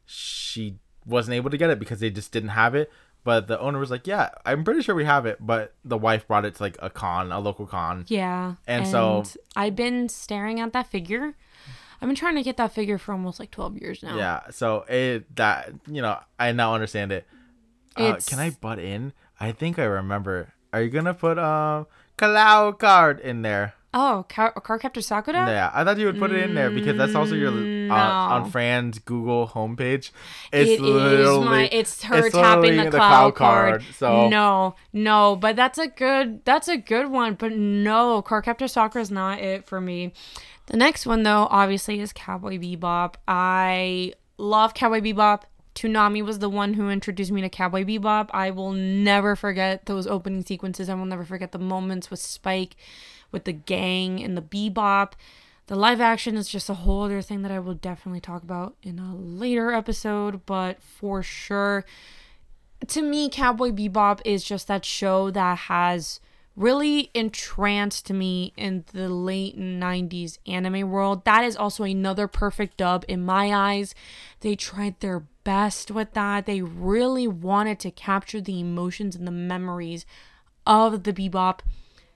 she wasn't able to get it because they just didn't have it. But the owner was like, "Yeah, I'm pretty sure we have it." But the wife brought it to like a con, a local con. Yeah. And so- I've been staring at that figure. I've been trying to get that figure for almost like 12 years now. Yeah, so it that you know I now understand it. Uh, can I butt in? I think I remember. Are you gonna put um Clow card in there? Oh, Car- Cardcaptor Sakura? Yeah, I thought you would put it in there because that's also your uh, no. on Fran's Google homepage. It is literally- my it's her it's tapping literally the, Clow card. So no, no, but that's a good that's a good one. But no, Cardcaptor Sakura is not it for me. The next one though, obviously, is Cowboy Bebop. I love Cowboy Bebop. Toonami was the one who introduced me to Cowboy Bebop. I will never forget those opening sequences. I will never forget the moments with Spike, with the gang and the Bebop. The live action is just a whole other thing that I will definitely talk about in a later episode, but for sure, to me, Cowboy Bebop is just that show that has really entranced me in the late 90s anime world. That is also another perfect dub in my eyes. They tried their best with that. They really wanted to capture the emotions and the memories of the Bebop.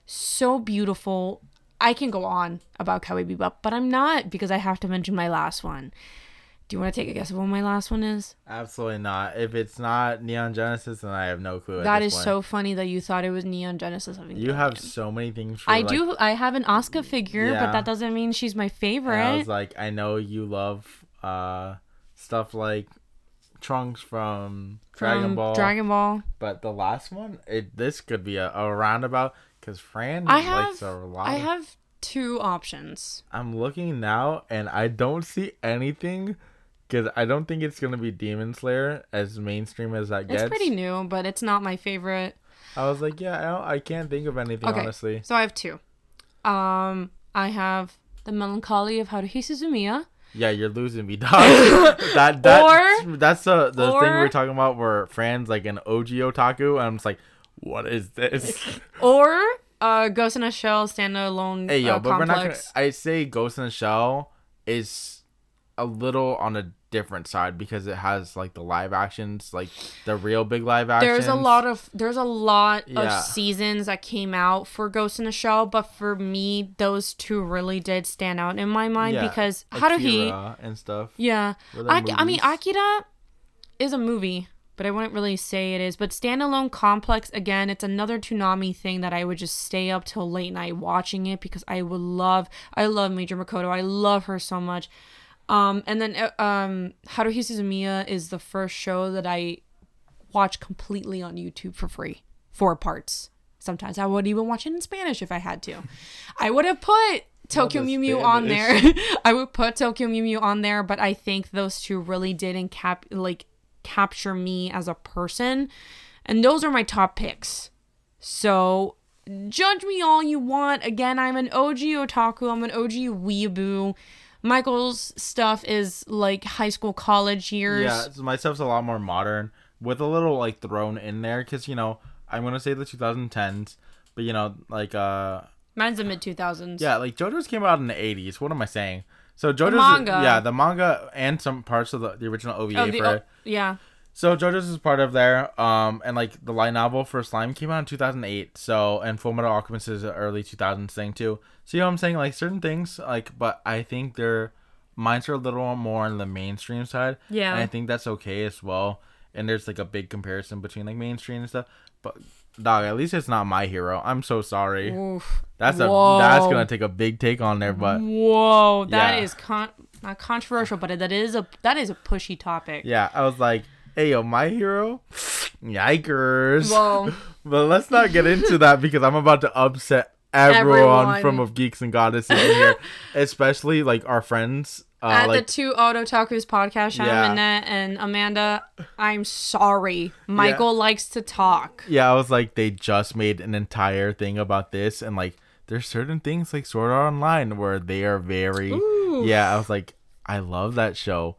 So beautiful. I can go on about Cowboy Bebop, but I'm not because I have to mention my last one. Do you want to take a guess of what my last one is? Absolutely not. If it's not Neon Genesis, then I have no clue. at That is point. so funny that you thought it was Neon Genesis. Of You have so many things. For, I like, do. I have an Asuka figure, Yeah. but that doesn't mean she's my and favorite. I was like, I know you love uh stuff like Trunks from Dragon Ball. Dragon Ball. But the last one, it this could be a, a roundabout because Fran I likes have. a lot. I have two options. I'm looking now and I don't see anything because I don't think it's gonna be Demon Slayer as mainstream as that gets. It's pretty new, but it's not my favorite. I was like, yeah, I, don't, I can't think of anything Okay. honestly. So I have two. Um, I have the melancholy of Haruhi Suzumiya. Yeah, you're losing me, dog. that that Or- that's the the thing we or- we're talking about where Fran's like an OG otaku, and I'm just like, what is this? Or uh, Ghost in a Shell standalone hey yo, uh, but we're not gonna. complex. I say Ghost in a Shell is a little on a different side because it has like the live actions, like the real big live actions. There's a lot of there's a lot Yeah. of seasons that came out for Ghost in a Shell, but for me, those two really did stand out in my mind Yeah, because Haruhi, Akira and stuff. yeah, Were there I mean movies? Akira is a movie, but I wouldn't really say it is. But standalone complex again, it's another Toonami thing that I would just stay up till late night watching it because I would love, I love Major Makoto, I love her so much. Um, and then uh, um, Haruhi Suzumiya is the first show that I watch completely on YouTube for free, four parts. Sometimes I would even watch it in Spanish if I had to. I would have put Tokyo Mew Mew on there. I would put Tokyo Mew Mew on there, but I think those two really did encap like capture me as a person, and those are my top picks. So judge me all you want. Again, I'm an OG otaku. I'm an OG weeaboo. Michael's stuff is like high school, college years. Yeah, so my stuff's a lot more modern with a little like thrown in there because you know I'm gonna say the 2010s, but you know like uh Mine's the mid 2000s. yeah like JoJo's came out in the 80s. What am I saying? So JoJo's manga. yeah the manga and some parts of the, the original OVA Oh, the- for oh, it. yeah. So JoJo's is part of there. Um, and like the light novel for Slime came out in 2008. So and Full Metal Alchemist is an early 2000s thing too. So you know what I'm saying? Like certain things, like, but I think their minds are a little more on the mainstream side. Yeah. And I think that's okay as well. And there's like a big comparison between like mainstream and stuff. But dog, at least it's not my hero. I'm so sorry. Oof. That's a Whoa. that's gonna take a big take on there, but Whoa, that Yeah. is con- not controversial, but that is a that is a pushy topic. yeah, I was like, hey yo, my hero, yikers. Whoa. But let's not get into that because I'm about to upset everyone, Everyone. from of geeks and goddesses here, especially like our friends. Uh, At like the two Otakus podcast, Shannon Yeah. Annette and Amanda, I'm sorry. Michael likes to talk. yeah, I was like they just made an entire thing about this, and like there's certain things like Sword Art Online where they are very Ooh. yeah. I was like I love that show.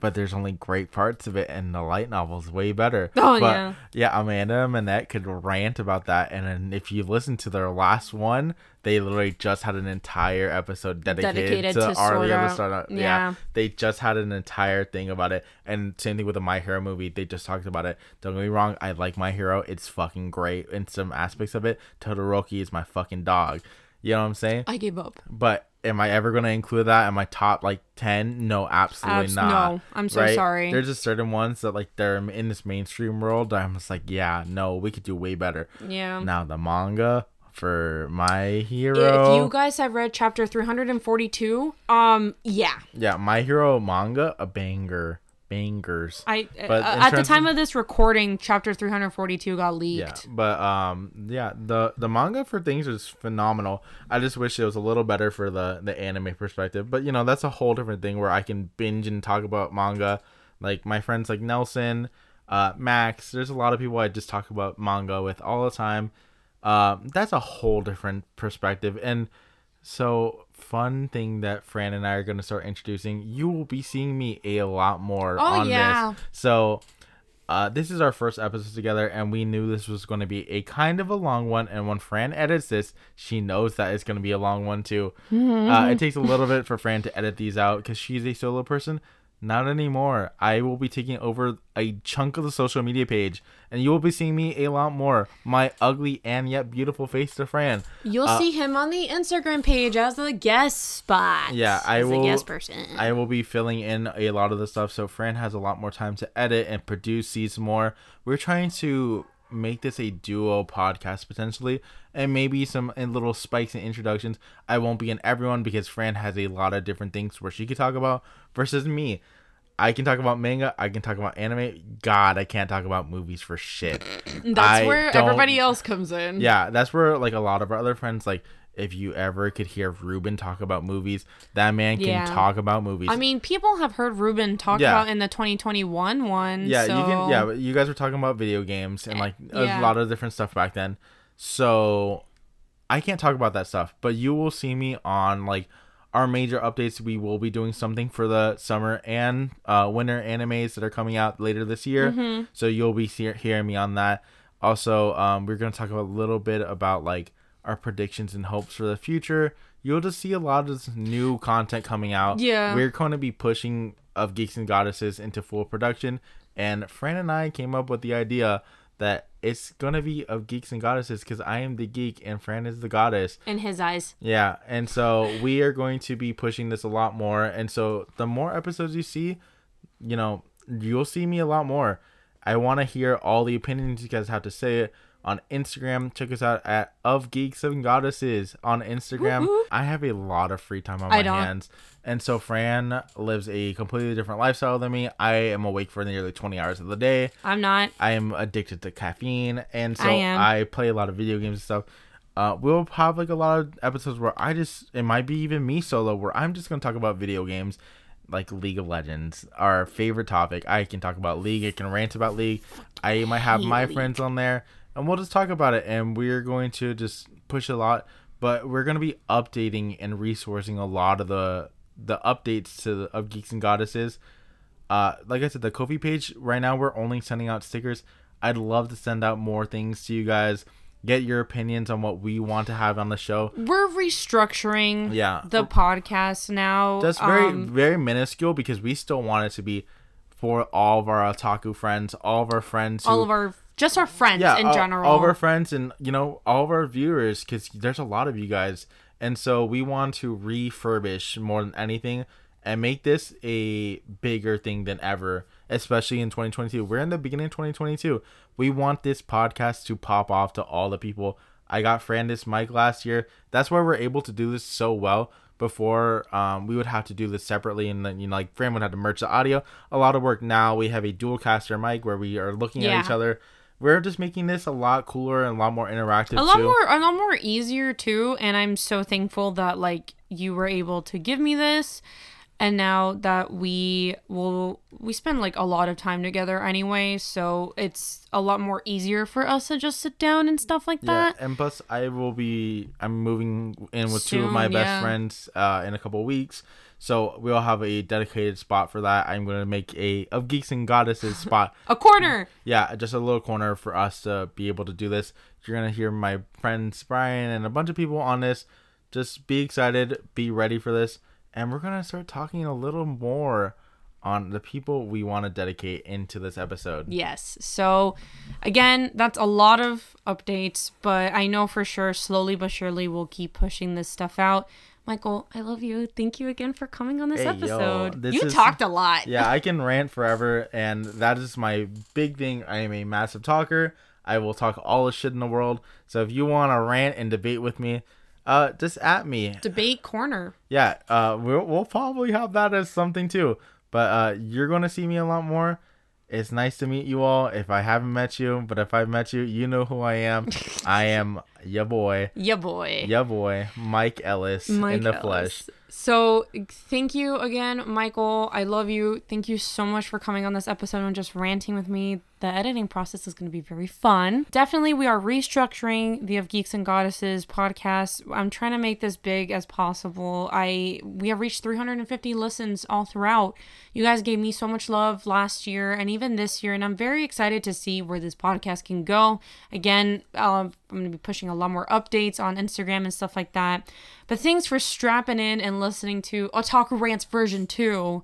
But there's only great parts of it, and the light novel's way better. Oh, but, yeah. yeah. Amanda and Manette could rant about that, and then if you listen to their last one, they literally just had an entire episode dedicated, Dedicated to, to the Art. Star. Yeah. Yeah. they just had an entire thing about it, and same thing with the My Hero movie. They just talked about it. Don't get me wrong, I like My Hero. It's fucking great in some aspects of it. Todoroki is my fucking dog. You know what I'm saying? I gave up. But am I ever gonna include that in my top like ten? No, absolutely Abs- not. no, I'm so sorry. There's just certain ones that like they're in this mainstream world. that I'm just like, yeah, no, we could do way better. Yeah. Now the manga for my hero. If you guys have read chapter 342, um, yeah. yeah, my hero manga, a banger, bangers. I uh, at the time of- of this recording, chapter 342 got leaked. Yeah, leaked. but um, yeah, the the manga for things is phenomenal. I just wish it was a little better for the the anime perspective. But you know, that's a whole different thing where I can binge and talk about manga. Like my friends like Nelson, uh, Max. There's a lot of people I just talk about manga with all the time. Um, that's a whole different perspective, and so fun thing that Fran and I are going to start introducing. You will be seeing me a lot more Oh, on yeah. this. So, uh, this is our first episode together, and we knew this was going to be a kind of a long one. And when Fran edits this, she knows that it's going to be a long one too. Uh, it takes a little bit for Fran to edit these out because she's a solo person. Not anymore. I will be taking over a chunk of the social media page, and you will be seeing me a lot more. My ugly and yet beautiful face to Fran. You'll Uh, see him on the Instagram page as the guest spot. Yeah, I as will- guest person. I will be filling in a lot of the stuff, so Fran has a lot more time to edit and produce these more. We're trying to make this a duo podcast potentially, and maybe some in little spikes and introductions. I won't be in everyone because Fran has a lot of different things where she could talk about versus me. I can talk about manga. I can talk about anime. God, I can't talk about movies for shit. That's I where everybody else comes in. Yeah, that's where like a lot of our other friends like. If you ever could hear Ruben talk about movies, that man can Yeah. talk about movies. I mean, people have heard Ruben talk Yeah. about in the 2021 one. Yeah, so... you can. Yeah, you guys were talking about video games and like yeah. a lot of different stuff back then. So I can't talk about that stuff, but you will see me on like our major updates. We will be doing something for the summer and uh, winter animes that are coming out later this year. Mm-hmm. So you'll be see- hearing me on that. Also, um, we're gonna talk a little bit about like our predictions and hopes for the future. You'll just see a lot of this new content coming out. Yeah. we're going to be pushing of Geeks and Goddesses into full production, and Fran and I came up with the idea that it's gonna be of Geeks and Goddesses because I am the geek and Fran is the goddess. in his eyes. Yeah, and so we are going to be pushing this a lot more. And so the more episodes you see, you know, you'll see me a lot more. I want to hear all the opinions you guys have to say on Instagram. Check us out at of Geeks and Goddesses on Instagram. Woo woo. I have a lot of free time on I my don't. hands. And so Fran lives a completely different lifestyle than me. I am awake for nearly 20 hours of the day. I'm not. I am addicted to caffeine, and so I I, play a lot of video games and stuff. Uh, we'll have like a lot of episodes where I just it might be even me solo where I'm just gonna talk about video games, like League of Legends, our favorite topic. I can talk about League. I can rant about League. I might have my League. friends on there, and we'll just talk about it. And we're going to just push a lot, but we're gonna be updating and resourcing a lot of the the updates to the, of Geeks and Goddesses uh like i said the Ko-fi page right now we're only sending out stickers i'd love to send out more things to you guys get your opinions on what we want to have on the show We're restructuring Yeah. the podcast now. that's very Um, very minuscule because we still want it to be for all of our otaku friends all of our friends who, all of our just our friends yeah in all, general. all of our friends and you know all of our viewers because there's a lot of you guys. And so we want to refurbish more than anything and make this a bigger thing than ever especially in 2022 we're in the beginning of 2022 we want this podcast to pop off to all the people. I got fran this mic last year. That's why we're able to do this so well. Before um, we would have to do this separately and then you know like fran would have to merge the audio. A lot of work. Now we have a dual caster mic where we are looking Yeah. at each other we're just making this a lot cooler and a lot more interactive a lot too. more a lot more easier too and i'm so thankful that like you were able to give me this and now that we will we spend like a lot of time together anyway so it's a lot more easier for us to just sit down and stuff like that yeah, and plus I will be I'm moving in with two of my best yeah. friends uh, in a couple of weeks. So we'll have a dedicated spot for that. I'm gonna make a of geeks and goddesses spot. a corner Yeah, just a little corner for us to be able to do this. You're gonna hear my friends Brian and a bunch of people on this. Just be excited, be ready for this, and we're gonna start talking a little more on the people we want to dedicate into this episode. Yes. So, again, that's a lot of updates, but I know for sure, slowly but surely, we'll keep pushing this stuff out. Michael, I love you. Thank you again for coming on this Hey, yo, episode. this you is- talked a lot. yeah, I can rant forever, and that is my big thing. I am a massive talker. I will talk all the shit in the world. So if you want to rant and debate with me, uh, just at me. Debate corner. Yeah, uh, we'll, we'll probably have that as something too. But uh, you're gonna see me a lot more. It's nice to meet you all. If I haven't met you, but if I've met you, you know who I am. I am ya boy, Yeah, boy. ya boy, Mike Ellis Mike in the Ellis. flesh. So, thank you again, Michael. I love you. Thank you so much for coming on this episode and just ranting with me. the editing process is going to be very fun. Definitely, we are restructuring the Of Geeks and Goddesses podcast. I'm trying to make this big as possible. I we have reached 350 listens all throughout. You guys gave me so much love last year and even this year, and I'm very excited to see where this podcast can go. Again, um, I'm going to be pushing a lot more updates on Instagram and stuff like that. But thanks for strapping in and listening to oh, Otaku Rants version 2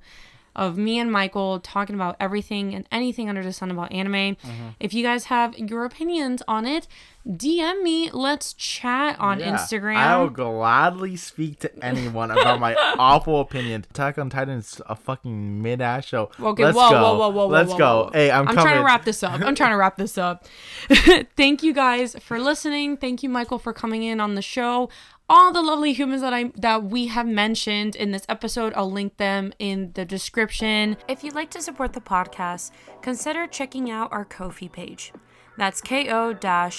of me and Michael talking about everything and anything under the sun about anime. Mm-hmm. If you guys have your opinions on it, DM me. Let's chat on Yeah. Instagram. I will gladly speak to anyone about my awful opinion. Attack on Titan is a fucking mid ass show. Okay, Let's whoa, go. whoa, whoa, whoa, whoa, Let's whoa, go. whoa. Hey, I'm, I'm coming. trying to wrap this up. I'm trying to wrap this up. Thank you guys for listening. Thank you, Michael, for coming in on the show. All the lovely humans that I that we have mentioned in this episode, I'll link them in the description. If you'd like to support the podcast, consider checking out our Ko-fi page. That's ko-fi.com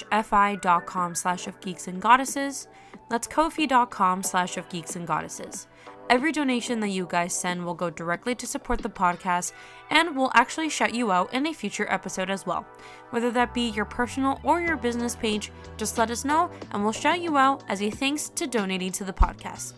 slash of geeks and goddesses. That's ko-fi.com slash of geeks and goddesses. Every donation that you guys send will go directly to support the podcast and will actually shout you out in a future episode as well. Whether that be your personal or your business page, just let us know and we'll shout you out as a thanks to donating to the podcast.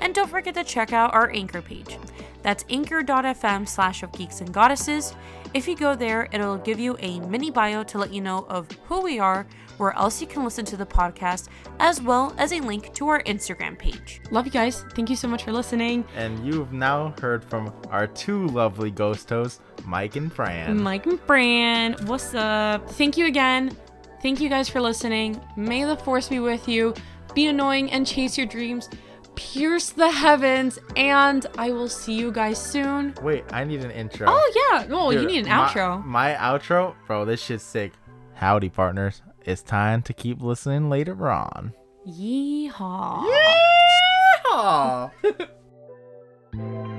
And don't forget to check out our Anchor page. That's anchor.fm slash of geeks and goddesses. If you go there, it'll give you a mini bio to let you know of who we are, where else you can listen to the podcast, as well as a link to our Instagram page. Love you guys. Thank you so much for listening. And you've now heard from our two lovely ghost hosts, Mike and Fran. Mike and Fran, what's up? Thank you again. Thank you guys for listening. May the force be with you. Be annoying and chase your dreams. Pierce the heavens, and I will see you guys soon. Wait, I need an intro. Oh yeah, oh you need an my- outro. My outro, bro. This shit's sick. Howdy, partners. It's time to keep listening later on. Yeehaw. Yeah.